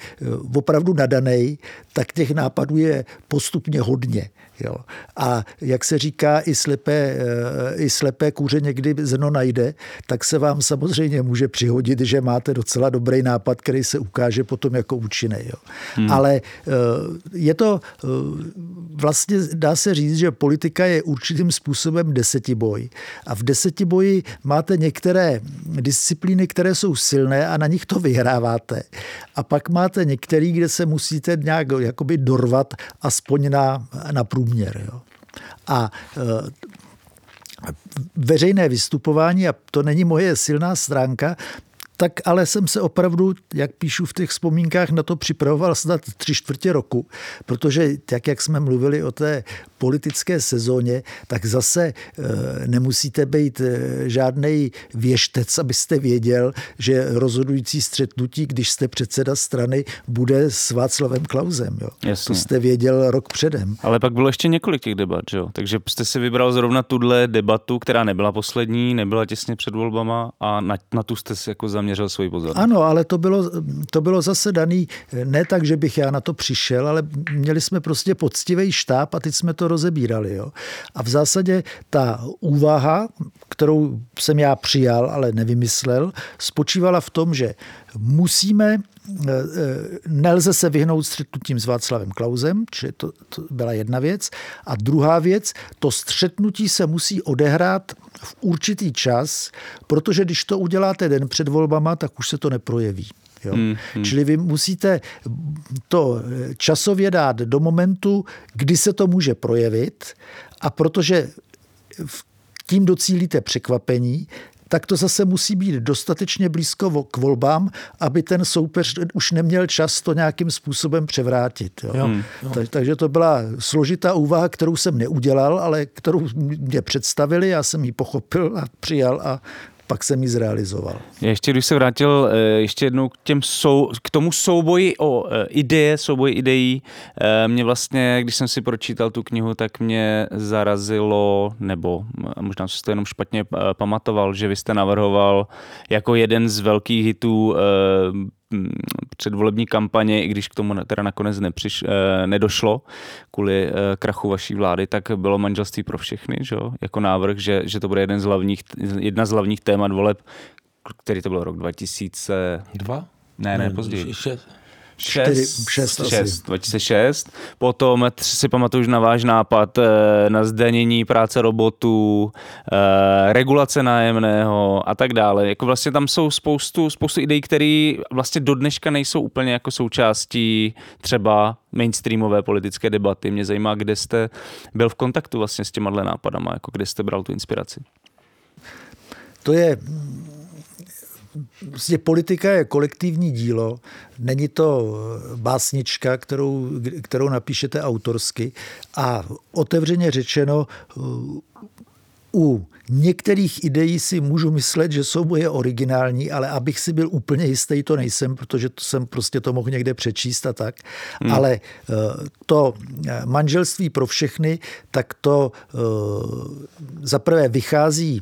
opravdu nadaný, tak těch nápadů je postupně hodně. Jo. A jak se říká, i slepé, eh, i slepé kůře někdy zrno najde, tak se vám samozřejmě může přihodit, že máte docela dobrý nápad, který se ukáže potom jako účinný. Jo. Hmm. Ale eh, je to eh, vlastně, dá se říct, že politika je určitým způsobem desetiboj. A v desetiboji máte některé disciplíny, které jsou silné a na nich to vyhráváte. A pak máte některý, kde se musíte nějak jakoby dorvat aspoň na, na průměr. Jo. A e, veřejné vystupování, a to není moje silná stránka, tak ale jsem se opravdu, jak píšu v těch vzpomínkách, na to připravoval snad tři čtvrtě roku, protože tak, jak jsme mluvili o té politické sezóně, tak zase eh, nemusíte být eh, žádný věštec, abyste věděl, že rozhodující střetnutí, když jste předseda strany, bude s Václavem Klausem. Jo. Jasně. To jste věděl rok předem. Ale pak bylo ještě několik těch debat, jo? takže jste si vybral zrovna tuhle debatu, která nebyla poslední, nebyla těsně před volbama a na, na tu jste si jako zaměřil svůj pozornost. Ano, ale to bylo, to bylo zase daný ne tak, že bych já na to přišel, ale měli jsme prostě poctivý štáb a teď jsme to rozebírali. Jo. A v zásadě ta úvaha, kterou jsem já přijal, ale nevymyslel, spočívala v tom, že musíme nelze se vyhnout střetnutím s Václavem Klausem, či to, to byla jedna věc. A druhá věc, to střetnutí se musí odehrát v určitý čas, protože když to uděláte den před volbama, tak už se to neprojeví. Jo? Hmm, hmm. Čili vy musíte to časově dát do momentu, kdy se to může projevit a protože tím docílíte překvapení, tak to zase musí být dostatečně blízko k volbám, aby ten soupeř už neměl čas to nějakým způsobem převrátit. Jo? Hmm. Tak, takže to byla složitá úvaha, kterou jsem neudělal, ale kterou mě představili, já jsem ji pochopil a přijal a pak jsem ji zrealizoval. Ještě když se vrátil eh, ještě jednou k, těm sou, k tomu souboji o eh, ideje, souboji ideí, eh, mě vlastně, když jsem si pročítal tu knihu, tak mě zarazilo, nebo možná jsem to jenom špatně pamatoval, že vy jste navrhoval jako jeden z velkých hitů předvolební kampaně, i když k tomu teda nakonec nepřiš, eh, nedošlo kvůli eh, krachu vaší vlády, tak bylo manželství pro všechny, že jo? jako návrh, že, že to bude jeden z hlavních, jedna z hlavních témat voleb, který to byl rok 2002? Ne, ne, později. 6, 6, 6, 2006. Potom si pamatuju na váš nápad eh, na zdanění práce robotů, eh, regulace nájemného a tak dále. Jako vlastně tam jsou spoustu, spoustu ideí, které vlastně do dneška nejsou úplně jako součástí třeba mainstreamové politické debaty. Mě zajímá, kde jste byl v kontaktu vlastně s těma nápadama, jako kde jste bral tu inspiraci. To je Prostě politika je kolektivní dílo, není to básnička, kterou, kterou napíšete autorsky a otevřeně řečeno u některých ideí si můžu myslet, že jsou moje originální, ale abych si byl úplně jistý, to nejsem, protože to jsem prostě to mohl někde přečíst a tak. Hmm. Ale eh, to manželství pro všechny, tak to eh, zaprvé vychází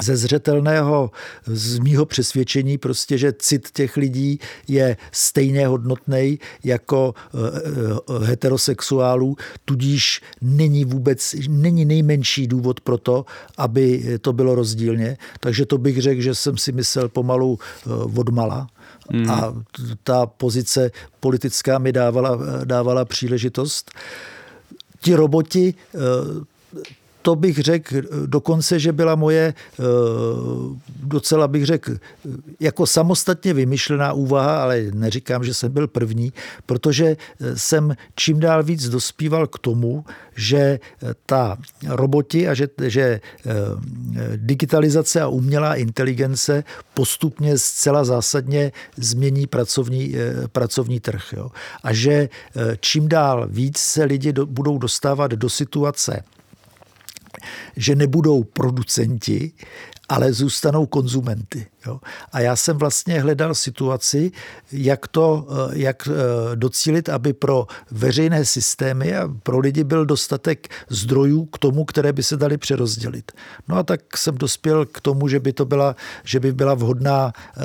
ze zřetelného, z mýho přesvědčení prostě, že cit těch lidí je stejně hodnotný jako eh, eh, heterosexuálů, tudíž není vůbec, není nejmenší důvod pro to, aby to bylo rozdílně. Takže to bych řekl, že jsem si myslel pomalu eh, odmala. Mm. A ta pozice politická mi dávala, dávala příležitost. Ti roboti to bych řekl dokonce, že byla moje docela bych řekl jako samostatně vymyšlená úvaha, ale neříkám, že jsem byl první, protože jsem čím dál víc dospíval k tomu, že ta roboti a že, že digitalizace a umělá inteligence postupně zcela zásadně změní pracovní, pracovní trh. Jo. A že čím dál víc se lidi do, budou dostávat do situace, že nebudou producenti, ale zůstanou konzumenty. Jo. A já jsem vlastně hledal situaci, jak to, eh, jak eh, docílit, aby pro veřejné systémy a pro lidi byl dostatek zdrojů k tomu, které by se dali přerozdělit. No a tak jsem dospěl k tomu, že by to byla, že by byla vhodná eh,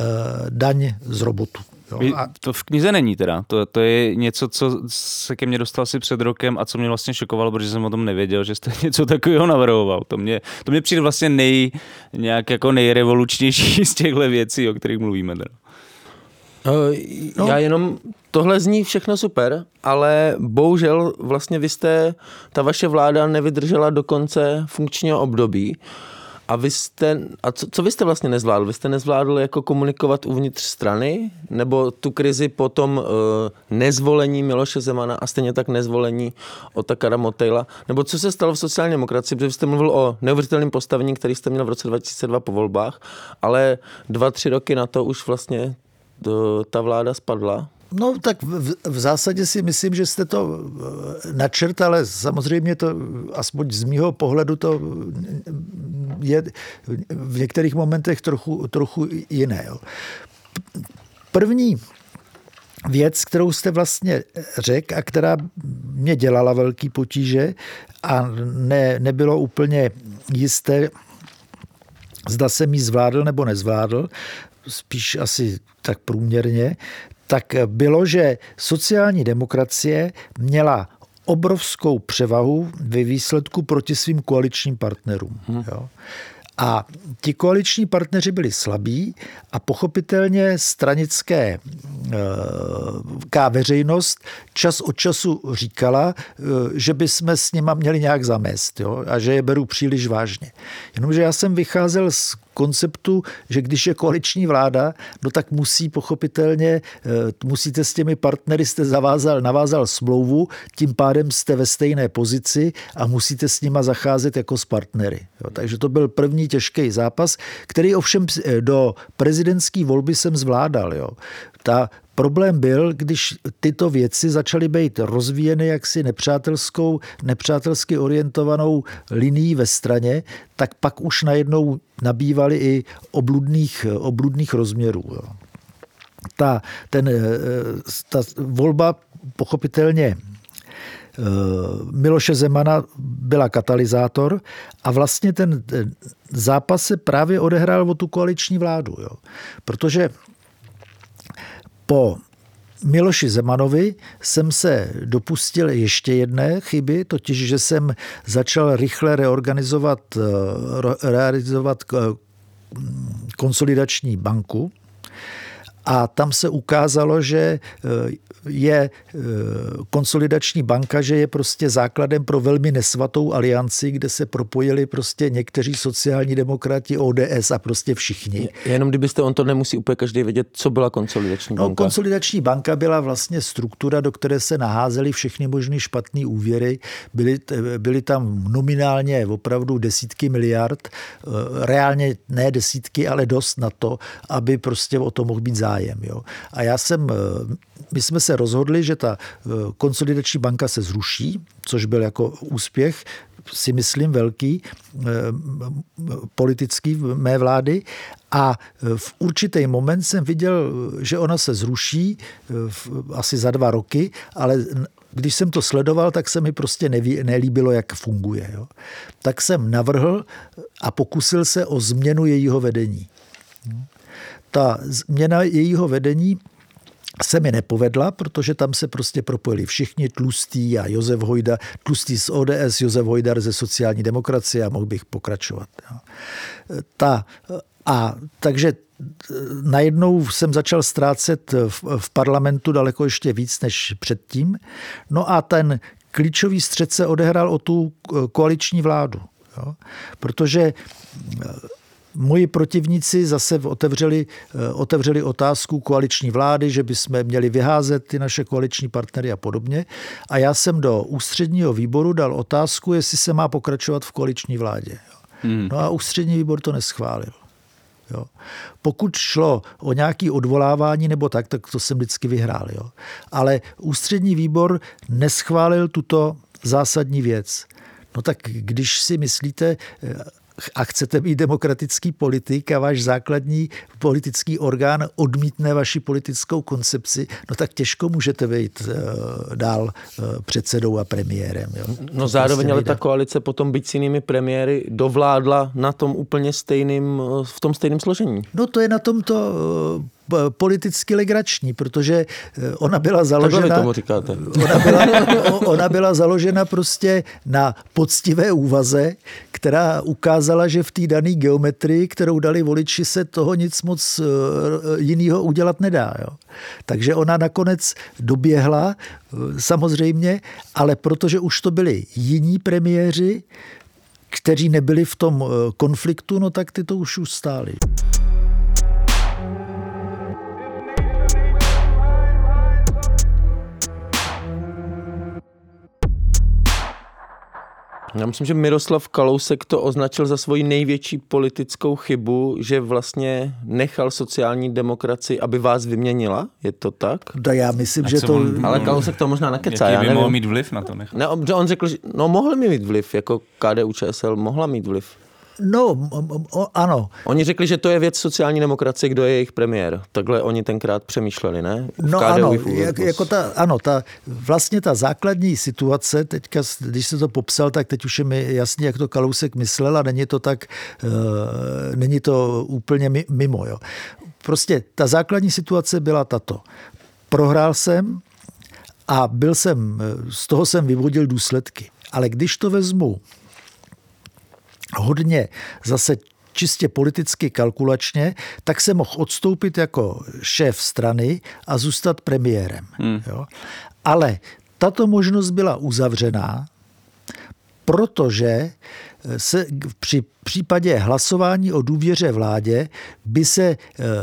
daň z robotu. Jo, a... To v knize není teda. To, to je něco, co se ke mně dostal si před rokem a co mě vlastně šokovalo, protože jsem o tom nevěděl, že jste něco takového navrhoval. To mě, to mě přijde vlastně nej, nějak jako nejrevolučnější z těchto věcí, o kterých mluvíme. Teda. Uh, no. Já jenom, tohle zní všechno super, ale bohužel vlastně vy jste, ta vaše vláda nevydržela do konce funkčního období. A vy jste, a co, co vy jste vlastně nezvládl? Vy jste nezvládl jako komunikovat uvnitř strany? Nebo tu krizi potom uh, nezvolení Miloše Zemana a stejně tak nezvolení Otakara Motejla? Nebo co se stalo v sociální demokracii? Protože jste mluvil o neuvěřitelném postavení, který jste měl v roce 2002 po volbách, ale dva, tři roky na to už vlastně to, ta vláda spadla. No tak v, v zásadě si myslím, že jste to eh, načrt, ale samozřejmě to, aspoň z mýho pohledu, to je v některých momentech trochu, trochu jiné. Jo. První věc, kterou jste vlastně řekl a která mě dělala velký potíže a ne, nebylo úplně jisté, zda jsem ji zvládl nebo nezvládl, spíš asi tak průměrně, tak bylo, že sociální demokracie měla obrovskou převahu ve výsledku proti svým koaličním partnerům. Hmm. Jo. A ti koaliční partneři byli slabí a pochopitelně stranické ká veřejnost čas od času říkala, eh, že by jsme s nima měli nějak zamést jo, a že je beru příliš vážně. Jenomže já jsem vycházel z konceptu, že když je koaliční vláda, no tak musí pochopitelně, eh, musíte s těmi partnery, jste zavázal, navázal smlouvu, tím pádem jste ve stejné pozici a musíte s nima zacházet jako s partnery. Jo, takže to byl první těžký zápas, který ovšem eh, do prezidentské volby jsem zvládal. Jo. Ta Problém byl, když tyto věci začaly být rozvíjeny jaksi nepřátelskou, nepřátelsky orientovanou linií ve straně, tak pak už najednou nabývaly i obludných, obludných rozměrů. Ta, ten, eh, ta volba pochopitelně eh, Miloše Zemana byla katalyzátor a vlastně ten, ten zápas se právě odehrál o tu koaliční vládu. Jo. Protože po Miloši Zemanovi jsem se dopustil ještě jedné chyby, totiž, že jsem začal rychle reorganizovat, eh, realizovat eh, konsolidační banku, a tam se ukázalo, že eh, je eh, konsolidační banka, že je prostě základem pro velmi nesvatou alianci, kde se propojili prostě někteří sociální demokrati, ODS a prostě všichni. Jenom kdybyste, on to nemusí úplně každý vědět, co byla konsolidační no, banka. No, konsolidační banka byla vlastně struktura, do které se naházely všechny možné špatné úvěry. Byly, byly tam nominálně opravdu desítky miliard, eh, reálně ne desítky, ale dost na to, aby prostě o to mohl být zájem zájem. Jo. A já jsem, eh, my jsme se rozhodli, že ta eh, konsolidační banka se zruší, což byl jako úspěch, si myslím, velký eh, politický mé vlády a v určitý moment jsem viděl, že ona se zruší asi za dva roky, ale když jsem to sledoval, tak se mi prostě neví, nelíbilo, jak funguje. Jo. Tak jsem navrhl a pokusil se o změnu jejího vedení ta změna jejího vedení se mi nepovedla, protože tam se prostě propojili všichni tlustý a Josef Hojda, tlustý z ODS, Josef Hojdar ze sociální demokracie a mohl bych pokračovat. Ta, a takže najednou jsem začal ztrácet v, v parlamentu daleko ještě víc než předtím. No a ten klíčový střed se odehrál o tu koaliční vládu. Jo? Protože Moji protivníci zase otevřeli, otevřeli otázku koaliční vlády, že bychom měli vyházet ty naše koaliční partnery a podobně. A já jsem do ústředního výboru dal otázku, jestli se má pokračovat v koaliční vládě. Hmm. No a ústřední výbor to neschválil. Jo. Pokud šlo o nějaké odvolávání nebo tak, tak to jsem vždycky vyhrál. Jo. Ale ústřední výbor neschválil tuto zásadní věc. No tak když si myslíte, a chcete být demokratický politik a váš základní politický orgán odmítne vaši politickou koncepci, no tak těžko můžete být uh, dál uh, předsedou a premiérem. Jo. No to zároveň prostě ale ta koalice potom být s jinými premiéry dovládla na tom úplně stejným, eh, v tom stejném složení. No to je na tomto uh, politicky legrační, protože eh, ona byla založena... tomu říkáte. Ona byla, ona byla založena prostě na poctivé úvaze, která ukázala, že v té dané geometrii, kterou dali voliči, se toho nic moc eh, jiného udělat nedá. Jo. Takže ona nakonec doběhla, eh, samozřejmě, ale protože už to byli jiní premiéři, kteří nebyli v tom konfliktu, no tak ty to už ustáli. Já myslím, že Miroslav Kalousek to označil za svoji největší politickou chybu, že vlastně nechal sociální demokracii, aby vás vyměnila. Je to tak? Da, já myslím, že to... On, ale Kalousek to možná nekecá. Jaký by mohl mít vliv na to? Ne, on řekl, že no mohli mít vliv, jako KDU ČSL mohla mít vliv. No, o, ano. Oni řekli, že to je věc sociální demokracie, kdo je jejich premiér. Takhle oni tenkrát přemýšleli, ne? V no KDU ano, jak, jako ta, ano, ta, vlastně ta základní situace, teďka, když se to popsal, tak teď už je mi jasně, jak to Kalousek myslel a není to tak, uh, není to úplně mimo. Jo. Prostě ta základní situace byla tato. Prohrál jsem a byl jsem, z toho jsem vyvodil důsledky. Ale když to vezmu hodně zase čistě politicky kalkulačně, tak se mohl odstoupit jako šéf strany a zůstat premiérem. Hmm. Jo? Ale tato možnost byla uzavřená, protože se při případě hlasování o důvěře vládě by se eh,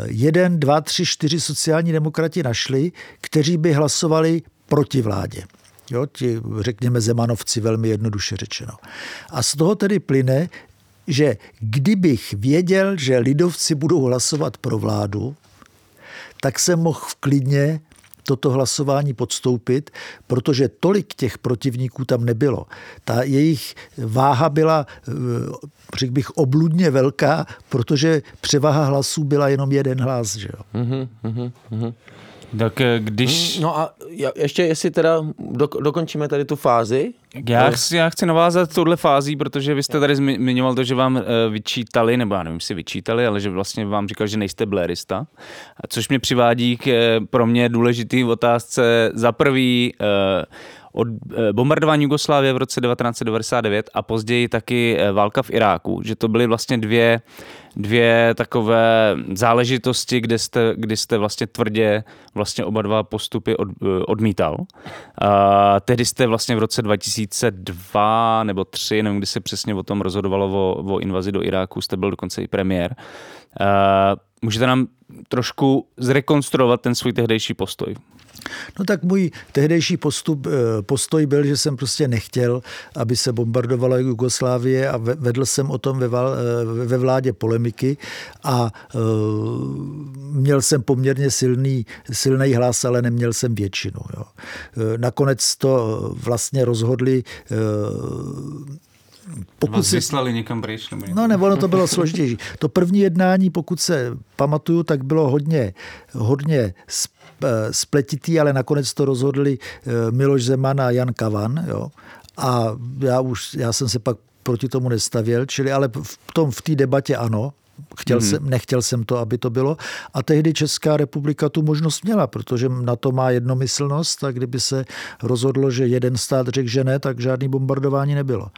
jeden, dva, tři, čtyři sociální demokrati našli, kteří by hlasovali proti vládě. Jo, ti, řekněme, zemanovci, velmi jednoduše řečeno. A z toho tedy plyne, že kdybych věděl, že lidovci budou hlasovat pro vládu, tak jsem mohl klidně toto hlasování podstoupit, protože tolik těch protivníků tam nebylo. Ta jejich váha byla, eh, řekl bych, obludně velká, protože převaha hlasů byla jenom jeden hlas. Že jo? Mm-hmm, mm-hmm. Tak eh, když... No a ještě, jestli teda dokončíme tady tu fázi. Já chci, já chci navázat touhle fází, protože vy jste tady zmiňoval to, že vám eh, vyčítali, nebo já nevím, jestli vyčítali, ale že vlastně vám říkal, že nejste blérista. Což mě přivádí k eh, pro mě důležitý otázce za prvý od bombardování Jugoslávie v roce 1999 a později taky válka v Iráku, že to byly vlastně dvě dvě takové záležitosti, kde jste, kdy jste vlastně tvrdě vlastně oba dva postupy od, odmítal. A tehdy jste vlastně v roce 2002 nebo 3, nevím, kdy se přesně o tom rozhodovalo o, o invazi do Iráku, jste byl dokonce i premiér. A můžete nám trošku zrekonstruovat ten svůj tehdejší postoj? No tak můj tehdejší postup, eh, postoj byl, že jsem prostě nechtěl, aby se bombardovala Jugoslávie a vedl jsem o tom ve, eh, vládě polemiky a eh, měl jsem poměrně silný, silný hlas, ale neměl jsem většinu. Jo. Nakonec to vlastně rozhodli pokud Vás vyslali někam pryč? Nebo no nebo ono to bylo složitější. To první jednání, pokud se pamatuju, tak bylo hodně, hodně Eh, spletitý, ale nakonec to rozhodli eh, Miloš Zeman a Jan Kavan. Jo. A já už, já jsem se pak proti tomu nestavěl, čili ale v tom v té debatě ano, Chtěl mm. jsem, nechtěl jsem to, aby to bylo. A tehdy Česká republika tu možnost měla, protože na to má jednomyslnost a kdyby se rozhodlo, že jeden stát řekl, že ne, tak žádný bombardování nebylo.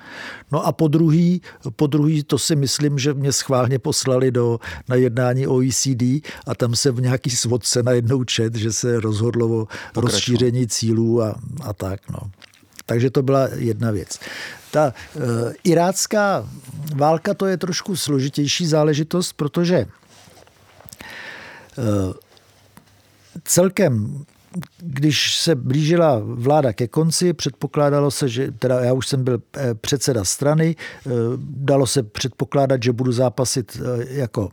No a po druhý, po druhý to si myslím, že mě schválně poslali do, na jednání OECD a tam se v nějaký svodce najednou čet, že se rozhodlo o rozšíření cílů a, a tak. No. Takže to byla jedna věc. Ta uh, irácká válka to je trošku složitější záležitost, protože uh, celkem když se blížila vláda ke konci, předpokládalo se, že teda já už jsem byl eh, předseda strany, dalo se předpokládat, že budu zápasit jako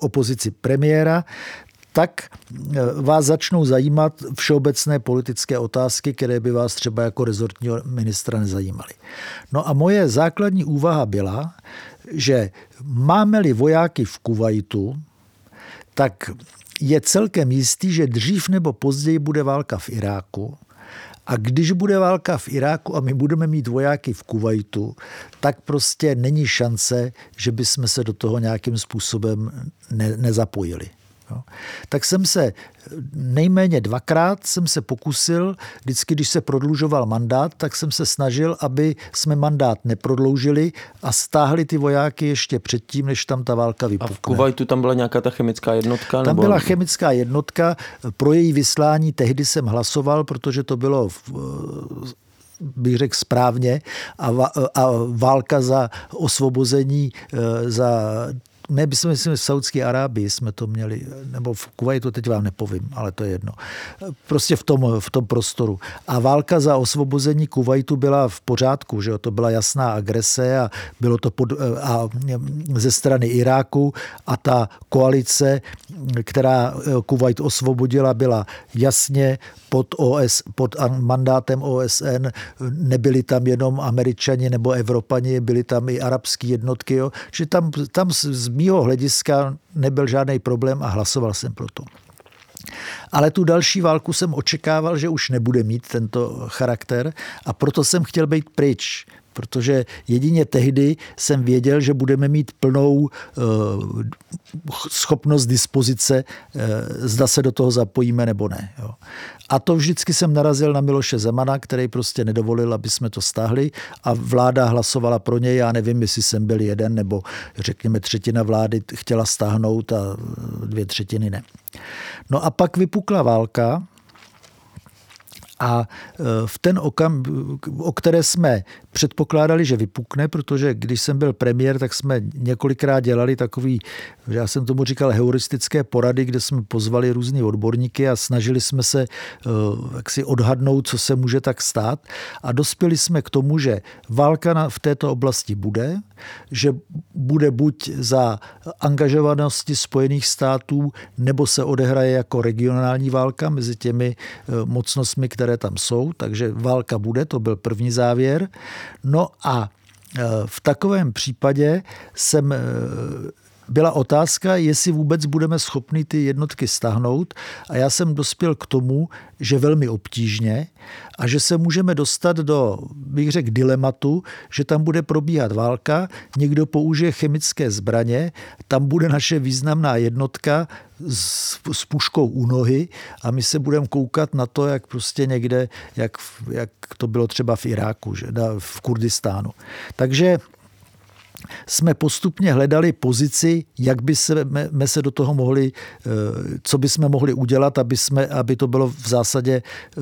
opozici premiéra, tak vás začnou zajímat všeobecné politické otázky, které by vás třeba jako rezortního ministra nezajímaly. No a moje základní úvaha byla, že máme-li vojáky v Kuwaitu, tak je celkem jistý, že dřív nebo později bude válka v Iráku. A když bude válka v Iráku a my budeme mít vojáky v Kuwaitu, tak prostě není šance, že bychom se do toho nějakým způsobem ne, nezapojili. Jo. Tak jsem se nejméně dvakrát jsem se pokusil, vždycky, když se prodlužoval mandát, tak jsem se snažil, aby jsme mandát neprodloužili a stáhli ty vojáky ještě předtím, než tam ta válka vypukne. A v Kuwaitu tam byla nějaká ta chemická jednotka? Tam nebo... byla chemická jednotka. Pro její vyslání tehdy jsem hlasoval, protože to bylo v, bych řekl správně, a, a válka za osvobození, e, za ne, my jsme, myslím, v Saudské Arábii jsme to měli, nebo v Kuwaitu, teď vám nepovím, ale to je jedno. Prostě v tom, v tom prostoru. A válka za osvobození Kuwaitu byla v pořádku, že jo? to byla jasná agrese a bylo to pod, a ze strany Iráku a ta koalice, která Kuwait osvobodila, byla jasně pod, OS, pod mandátem OSN. Nebyli tam jenom američani nebo Evropani, byli tam i arabské jednotky. Jo? Že tam, tam z mýho hlediska nebyl žádný problém a hlasoval jsem pro to. Ale tu další válku jsem očekával, že už nebude mít tento charakter a proto jsem chtěl být pryč protože jedině tehdy jsem věděl, že budeme mít plnou eh, schopnost dispozice, eh, zda se do toho zapojíme nebo ne. A to vždycky jsem narazil na Miloše Zemana, který prostě nedovolil, aby jsme to stáhli a vláda hlasovala pro něj. Já nevím, jestli jsem byl jeden nebo řekněme třetina vlády chtěla stáhnout a dvě třetiny ne. No a pak vypukla válka, a e, v ten okam, o které jsme předpokládali, že vypukne, protože když jsem byl premiér, tak jsme několikrát dělali takový, já jsem tomu říkal heuristické porady, kde jsme pozvali různé odborníky a snažili jsme se e, jak si odhadnout, co se může tak stát. A dospěli jsme k tomu, že válka v této oblasti bude, že bude buď za angažovanosti Spojených států, nebo se odehraje jako regionální válka mezi těmi e, mocnostmi, které tam jsou, takže válka bude, to byl první závěr. No a e, v takovém případě jsem e, byla otázka, jestli vůbec budeme schopni ty jednotky stahnout a já jsem dospěl k tomu, že velmi obtížně a že se můžeme dostat do, bych řekl, dilematu, že tam bude probíhat válka, někdo použije chemické zbraně, tam bude naše významná jednotka s, s puškou u nohy a my se budeme koukat na to, jak prostě někde, jak, jak to bylo třeba v Iráku, že, v Kurdistánu. Takže jsme postupně hledali pozici, jak by jsme se do toho mohli, eh, co by jsme mohli udělat, aby, jsme, aby to bylo v zásadě eh,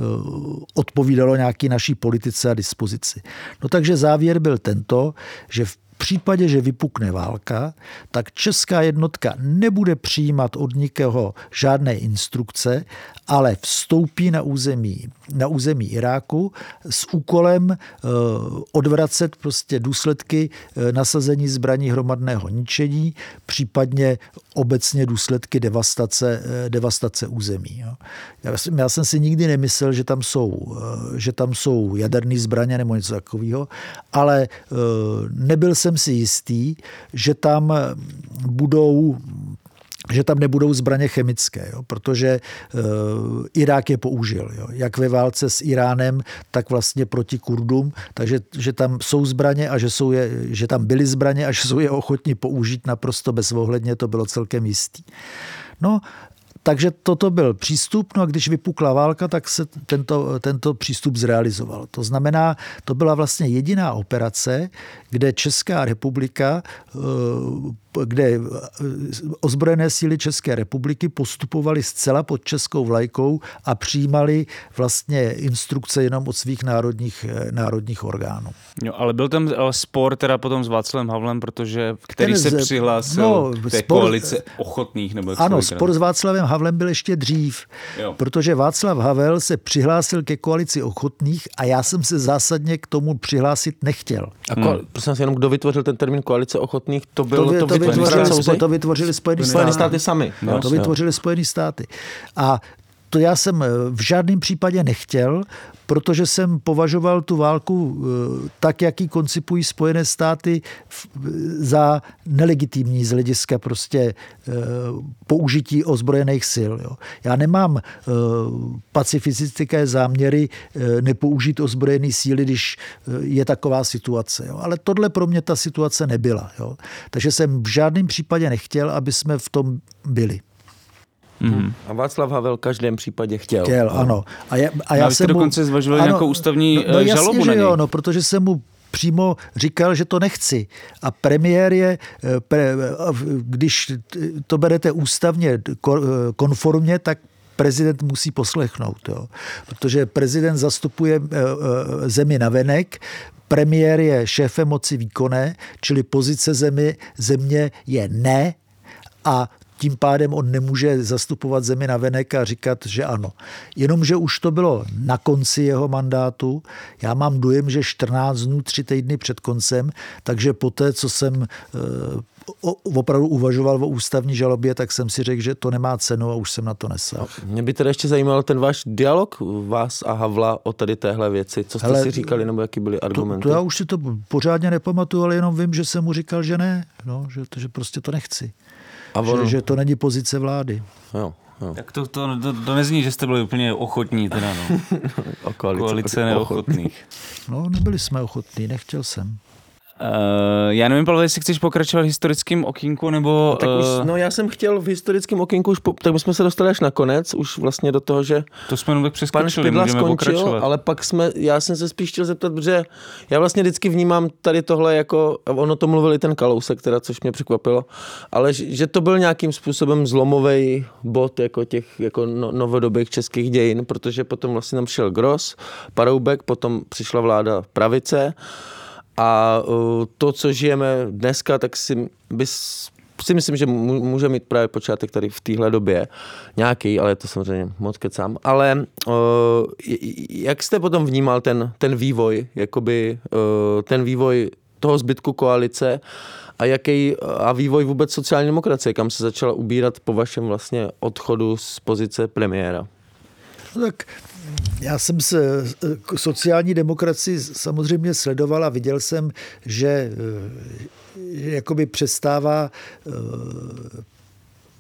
odpovídalo nějaký naší politice a dispozici. No takže závěr byl tento, že v případě, že vypukne válka, tak česká jednotka nebude přijímat od nikoho žádné instrukce, ale vstoupí na území, na území Iráku s úkolem eh, odvracet prostě důsledky eh, nasazení zbraní hromadného ničení, případně obecně důsledky devastace, eh, devastace území. Já, jsem, si nikdy nemyslel, že tam jsou, že tam jsou jaderné zbraně nebo něco takového, ale nebyl jsem si jistý, že tam budou že tam nebudou zbraně chemické, jo, protože uh, Irák je použil, jo, jak ve válce s Iránem, tak vlastně proti Kurdům, takže že tam jsou zbraně a že, jsou je, že tam byly zbraně a že jsou je ochotni použít naprosto bezohledně, to bylo celkem jistý. No, takže toto byl přístup, no a když vypukla válka, tak se tento, tento přístup zrealizoval. To znamená, to byla vlastně jediná operace, kde Česká republika eh, kde eh, ozbrojené síly České republiky postupovaly zcela pod českou vlajkou a přijímali vlastně instrukce jenom od svých národních, eh, národních orgánů. Jo, ale byl tam spor teda potom s Václavem Havlem, protože který Ten, se přihlásil no, k té spor, koalici ochotných? Nebo ano, spor s Václavem Havlem byl ještě dřív, jo. protože Václav Havel se přihlásil ke koalici ochotných a já jsem se zásadně k tomu přihlásit nechtěl. A ko- hmm. prosím jenom, kdo vytvořil ten termín koalice ochotných? To bylo to, to vytvořili, to vytvořili Spojené státy. státy sami. No, to vytvořili Spojené státy. A to já jsem eh, v žádném případě nechtěl, protože jsem považoval tu válku eh, tak, jak ji koncipují Spojené státy za nelegitimní z hlediska prostě eh, použití ozbrojených sil. Jo. Já nemám pacifistické záměry nepoužít ozbrojené síly, když je taková situace. Jo. Ale tohle pro mě ta situace nebyla. Jo. Takže jsem v žádném případě nechtěl, aby jsme v tom byli. Mm-hmm. A Václav Havel v každém případě chtěl. Chtěl, no. ano. A, já, a já no, jsem dokonce zvažovali nějakou ústavní no, no jasně, žalobu že na něj. jo, no, protože jsem mu přímo říkal, že to nechci. A premiér je, eh, pre, když to berete ústavně konformně, tak prezident musí poslechnout. Jo. Protože prezident zastupuje eh, eh, zemi na venek, premiér je šéfem moci výkonné, čili pozice zemi, země je ne a tím pádem on nemůže zastupovat zemi na venek a říkat, že ano. Jenomže už to bylo na konci jeho mandátu. Já mám dojem, že 14 dnů, 3 týdny před koncem, takže poté, co jsem eh, opravdu uvažoval o ústavní žalobě, tak jsem si řekl, že to nemá cenu a už jsem na to nesel. Mě by tedy ještě zajímal ten váš dialog vás a Havla o tady téhle věci. Co jste Hele, si říkali, nebo jaký byly argumenty? To, to já už si to pořádně nepamatuju, ale jenom vím, že jsem mu říkal, že ne, no, že, že prostě to nechci. A že, že to není pozice vlády. Jo. Jo. Tak to, to, to, to nezní, že jste byli úplně ochotní teda, no. koalice, koalice neochotných. No, nebyli jsme ochotní, nechtěl jsem. Uh, já nevím, Pavel, jestli chceš pokračovat v historickém okinku, nebo... No, tak už, eh, no já jsem chtěl v historickém okinku, už po, tak my jsme se dostali až na konec, už vlastně do toho, že... To jsme jenom tak přeskočili, pan můžeme skončil, pokračovat. ale pak jsme, já jsem se spíš chtěl zeptat, protože já vlastně vždycky vnímám tady tohle jako, ono to mluvil i ten Kalousek, teda, což mě překvapilo, ale že, že to byl nějakým způsobem zlomový bod jako těch jako no, novodobých českých dějin, protože potom vlastně tam šel Gross, Paroubek, potom přišla vláda pravice, a to, co žijeme dneska, tak si, bys, si myslím, že může mít právě počátek tady v téhle době nějaký, ale to samozřejmě moc kecám. Ale jak jste potom vnímal ten, ten vývoj, jakoby ten vývoj toho zbytku koalice a jaký a vývoj vůbec sociální demokracie, kam se začala ubírat po vašem vlastně odchodu z pozice premiéra? No tak já jsem se sociální demokracii samozřejmě sledoval a viděl jsem, že eh, jakoby přestává eh,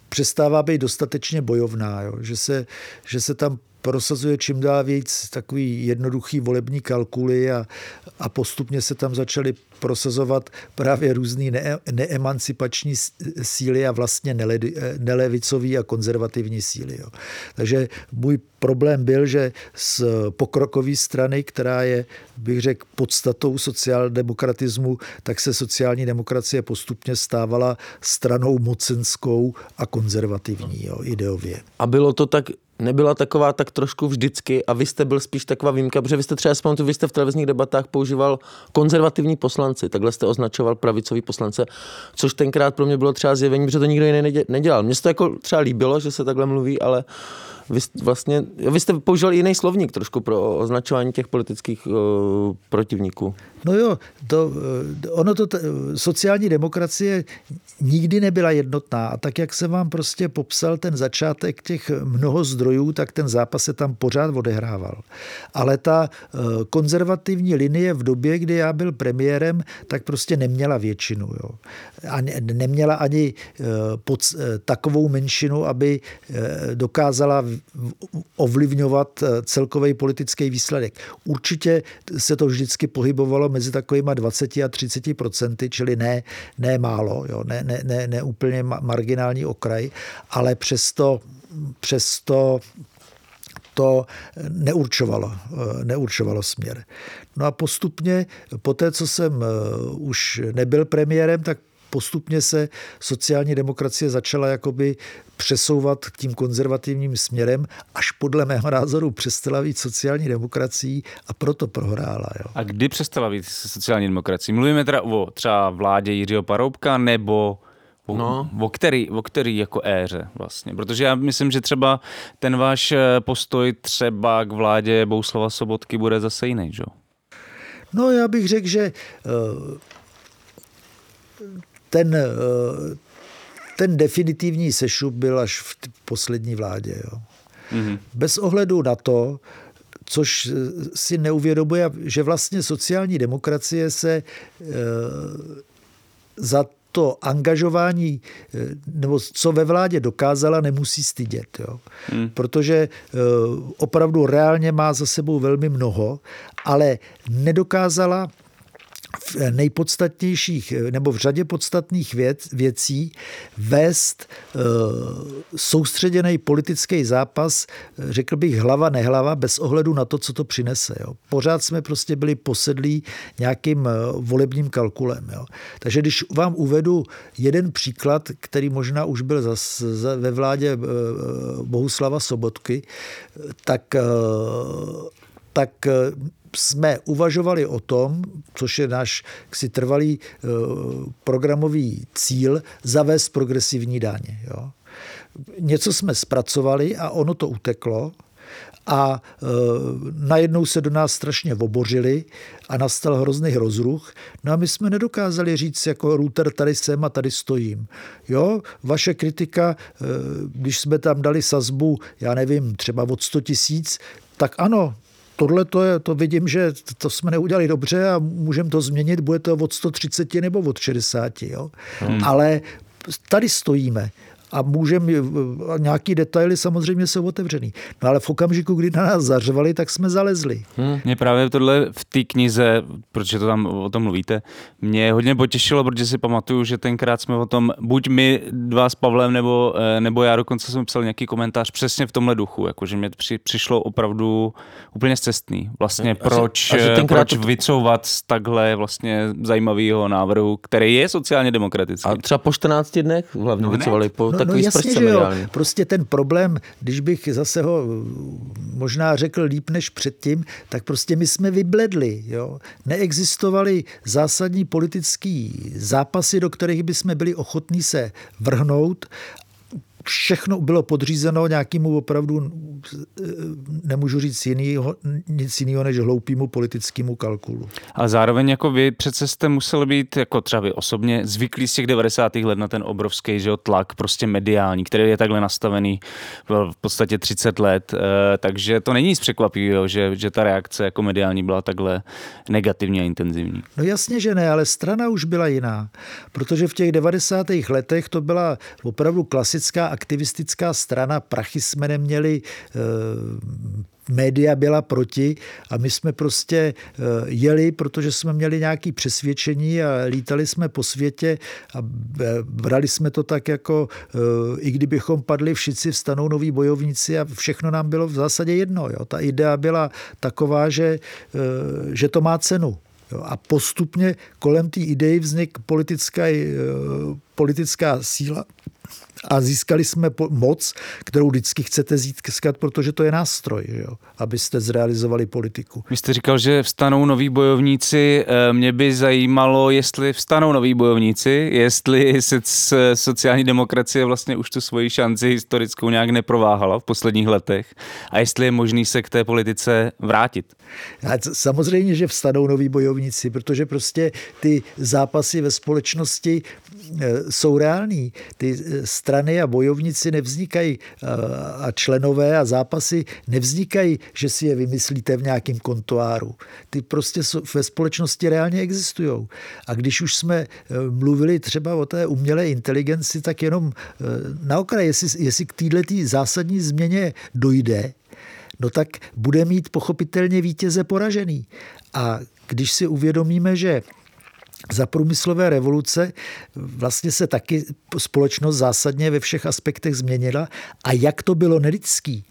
přestává být dostatečně bojovná, jo? Že, se, že se tam prosazuje čím dál víc takový jednoduchý volební kalkuly a, a postupně se tam začaly prosazovat právě různý ne, neemancipační síly a vlastně nele, nelevicový a konzervativní síly. Jo. Takže můj problém byl, že z pokrokové strany, která je, bych řekl, podstatou sociáldemokratismu, tak se sociální demokracie postupně stávala stranou mocenskou a konzervativní jo, ideově. A bylo to tak nebyla taková tak trošku vždycky a vy jste byl spíš taková výjimka, protože vy jste třeba, vzpomínat, vy jste v televizních debatách používal konzervativní poslanci, takhle jste označoval pravicový poslance, což tenkrát pro mě bylo třeba zjevení, protože to nikdo jiný nedělal. Mně se to jako třeba líbilo, že se takhle mluví, ale vy, vlastně, vy jste použil jiný slovník trošku pro označování těch politických uh, protivníků. No jo, to, eh, ono to, sociální demokracie nikdy nebyla jednotná a tak, jak jsem vám prostě popsal ten začátek těch mnoho zdrojů, tak ten zápas se tam pořád odehrával. Ale ta eh, konzervativní linie v době, kdy já byl premiérem, tak prostě neměla většinu. Jo. A neměla ani pod, takovou menšinu, aby dokázala ovlivňovat celkový politický výsledek. Určitě se to vždycky pohybovalo mezi takovýma 20 a 30 procenty, čili ne, ne málo, jo, ne, ne, ne, ne úplně marginální okraj, ale přesto, přesto to neurčovalo, neurčovalo směr. No a postupně, po té, co jsem už nebyl premiérem, tak postupně se sociální demokracie začala jakoby přesouvat k tím konzervativním směrem, až podle mého názoru přestala být sociální demokracií a proto prohrála. Jo. A kdy přestala být sociální demokracií? Mluvíme teda o třeba vládě Jiřího Paroubka nebo O, no. o, který, o který jako éře vlastně? Protože já myslím, že třeba ten váš eh, postoj třeba k vládě Bouslava Sobotky bude zase jiný, že? No já bych řekl, že uh, ten, eh, ten definitivní sešup byl až v poslední vládě. Jo. Mm-hmm. Bez ohledu na to, což eh, si neuvědomuje, že vlastně sociální demokracie se e, za to angažování, nebo co ve vládě dokázala, nemusí stydět. Jo. Hmm. Protože opravdu reálně má za sebou velmi mnoho, ale nedokázala v nejpodstatnějších nebo v řadě podstatných věc, věcí vést e, soustředěný politický zápas, řekl bych hlava nehlava, bez ohledu na to, co to přinese. Jo. Pořád jsme prostě byli posedlí nějakým e, volebním kalkulem. Jo. Takže když vám uvedu jeden příklad, který možná už byl zas, za, ve vládě e, Bohuslava Sobotky, tak, e, tak jsme uvažovali o tom, což je náš ksi trvalý eh, programový cíl, zavést progresivní daně. Jo. Něco jsme zpracovali a ono to uteklo a e, najednou se do nás strašně obořili a nastal hrozný rozruch. No a my jsme nedokázali říct jako router tady jsem a tady stojím. Jo, vaše kritika, e, když jsme tam dali sazbu, já nevím, třeba od 100 tisíc, tak ano, tohle to, je, to vidím, že to jsme neudělali dobře a můžeme to změnit, bude to od 130 nebo od 60. Jo? Hmm. Ale tady stojíme a můžeme, nějaký detaily samozřejmě jsou otevřený. No ale v okamžiku, kdy na nás zařvali, tak jsme zalezli. Hmm. Mě právě tohle v té knize, protože to tam o tom mluvíte, mě hodně potěšilo, protože si pamatuju, že tenkrát jsme o tom, buď my dva s Pavlem, nebo, eh, nebo já dokonce jsem psal nějaký komentář přesně v tomhle duchu, jakože mě při, přišlo opravdu úplně zcestný. Vlastně proč, asi, asi proč to... vycouvat z takhle vlastně zajímavého návrhu, který je sociálně demokratický. A třeba po 14 dnech hlavně no vycovali po no, takový no jasně, že jo. Prostě ten problém, když bych zase ho možná řekl líp než předtím, tak prostě my jsme vybledli. Jo. Neexistovaly zásadní politický zápasy, do kterých bychom byli ochotní se vrhnout všechno bylo podřízeno nějakému opravdu, nemůžu říct jinýho, nic jiného než hloupému politickému kalkulu. Ale zároveň jako vy přece jste museli být, jako třeba vy osobně, zvyklí z těch 90. let na ten obrovský že, tlak prostě mediální, který je takhle nastavený v podstatě 30 let, eh, takže to není nic překvapivého, že, že ta reakce jako mediální byla takhle negativně a intenzivní. No jasně, že ne, ale strana už byla jiná, protože v těch 90. letech to byla opravdu klasická aktivistická strana, prachy jsme neměli, eh, média byla proti a my jsme prostě eh, jeli, protože jsme měli nějaké přesvědčení a lítali jsme po světě a brali jsme to tak jako, eh, i kdybychom padli všichni, vstanou noví bojovníci a všechno nám bylo v zásadě jedno. Jo. Ta idea byla taková, že, že to má cenu. A postupně kolem té idei vznik politická, politická síla a získali jsme moc, kterou vždycky chcete získat, protože to je nástroj, jo, abyste zrealizovali politiku. Vy jste říkal, že vstanou noví bojovníci. Eh, mě by zajímalo, jestli vstanou noví bojovníci, jestli se sociální demokracie vlastně už tu svoji šanci historickou nějak neprováhala v posledních letech a jestli je možný se k té politice vrátit. A samozřejmě, že vstanou noví bojovníci, protože prostě ty zápasy ve společnosti eh, jsou reální. Ty eh, strany a bojovníci nevznikají a členové a zápasy nevznikají, že si je vymyslíte v nějakém kontoáru. Ty prostě ve společnosti reálně existují. A když už jsme mluvili třeba o té umělé inteligenci, tak jenom na okraji, jestli, jestli k této zásadní změně dojde, no tak bude mít pochopitelně vítěze poražený. A když si uvědomíme, že za průmyslové revoluce vlastně se taky společnost zásadně ve všech aspektech změnila. A jak to bylo nelidský,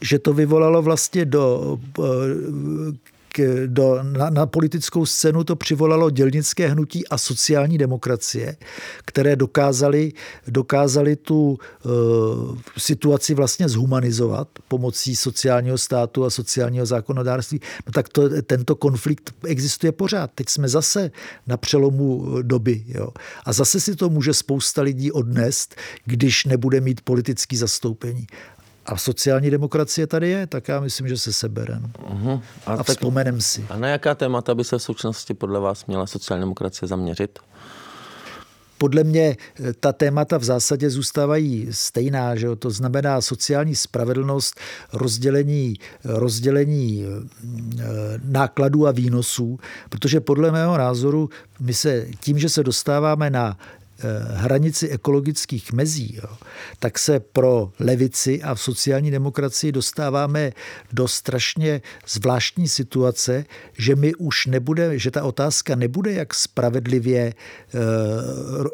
že to vyvolalo vlastně do do, na, na politickou scénu to přivolalo dělnické hnutí a sociální demokracie, které dokázali, dokázali tu uh, situaci vlastně zhumanizovat pomocí sociálního státu a sociálního zákonodárství. No tak to, tento konflikt existuje pořád. Teď jsme zase na přelomu doby. Jo. A zase si to může spousta lidí odnést, když nebude mít politický zastoupení. A sociální demokracie tady je, tak já myslím, že se sebere. No. Uh-huh. A, a vzpomenem si. A na jaká témata by se v současnosti podle vás měla sociální demokracie zaměřit? Podle mě eh, ta témata v zásadě zůstávají stejná, že to znamená sociální spravedlnost, rozdělení, rozdělení eh, nákladů a výnosů, protože podle mého názoru my se tím, že se dostáváme na hranici ekologických mezí, jo, tak se pro levici a v sociální demokracii dostáváme do strašně zvláštní situace, že my už nebude, že ta otázka nebude jak spravedlivě eh,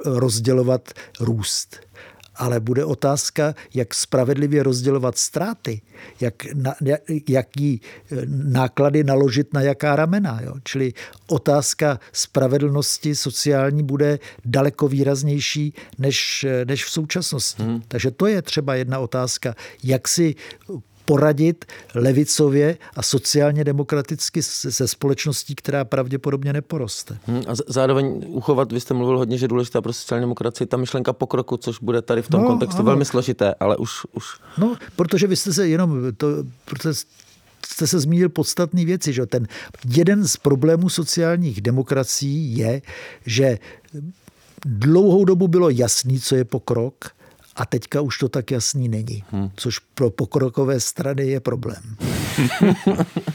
rozdělovat růst ale bude otázka, jak spravedlivě rozdělovat ztráty, jak, na, jak, jaký eh, náklady naložit na jaká ramena. Jo? Čili otázka spravedlnosti sociální bude daleko výraznější než, eh, než v současnosti. Hmm. Takže to je třeba jedna otázka, jak si poradit levicově a sociálně demokraticky se společností, která pravděpodobně neporoste. Hmm, a zároveň uchovat, vy jste mluvil hodně, že důležitá pro sociální demokracii ta myšlenka pokroku, což bude tady v tom no, kontextu ano. velmi složité, ale už, už... No, protože vy jste se jenom, to, protože jste se zmínil podstatné věci, že ten jeden z problémů sociálních demokracií je, že dlouhou dobu bylo jasný, co je pokrok, a teďka už to tak jasný není, hmm. což pro pokrokové strany je problém.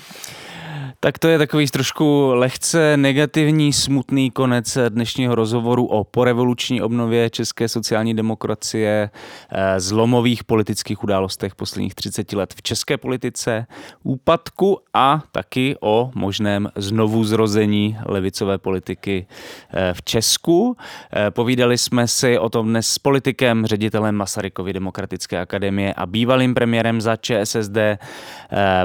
Tak to je takový trošku lehce negativní, smutný konec dnešního rozhovoru o porevoluční obnově české sociální demokracie, eh, zlomových politických událostech posledních 30 let v české politice, úpadku a taky o možném znovu zrození levicové politiky eh, v Česku. Eh, povídali jsme si o tom dnes s politikem, ředitelem Masarykovy demokratické akademie a bývalým premiérem za ČSSD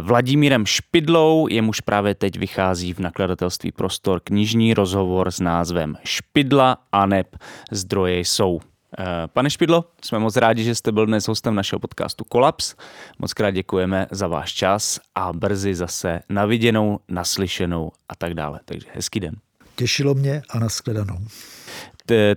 Vladimírem Špidlou, jemuž právě právě teď vychází v nakladatelství Prostor knižní rozhovor s názvem Špidla a neb zdroje jsou. Eh, pane Špidlo, jsme moc rádi, že jste byl dnes hostem našeho podcastu Kolaps. Moc krát děkujeme za váš čas a brzy zase naviděnou, naslyšenou a tak dále. Takže hezký den. Těšilo mě a nashledanou.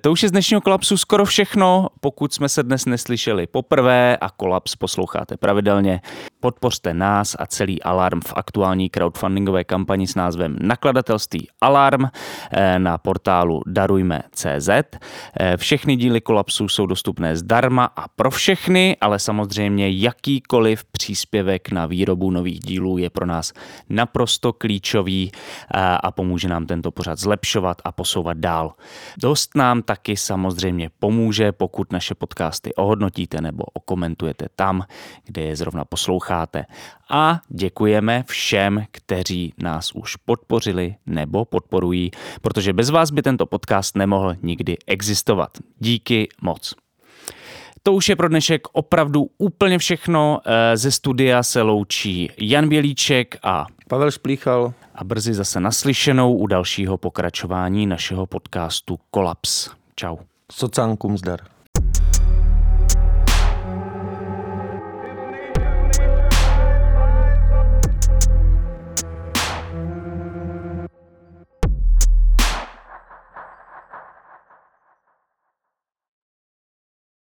To už je z dnešního kolapsu skoro všechno. Pokud jsme se dnes neslyšeli poprvé a kolaps posloucháte pravidelně, podpořte nás a celý Alarm v aktuální crowdfundingové kampani s názvem Nakladatelství Alarm eh, na portálu darujme.cz. Eh, všechny díly kolapsu jsou dostupné zdarma a pro všechny, ale samozřejmě jakýkoliv příspěvek na výrobu nových dílů je pro nás naprosto klíčový eh, a pomůže nám tento pořad zlepšovat a posouvat dál. Dost nám taky samozřejmě pomůže, pokud naše podcasty ohodnotíte nebo okomentujete tam, kde je zrovna posloucháte. A děkujeme všem, kteří nás už podpořili nebo podporují, protože bez vás by tento podcast nemohl nikdy existovat. Díky moc. To už je pro dnešek opravdu úplně všechno. Eh, ze studia se loučí Jan Bělíček a Pavel Šplíchal a brzy zase naslyšenou u dalšího pokračování našeho podcastu Kolaps. Čau. Socánkum zdar.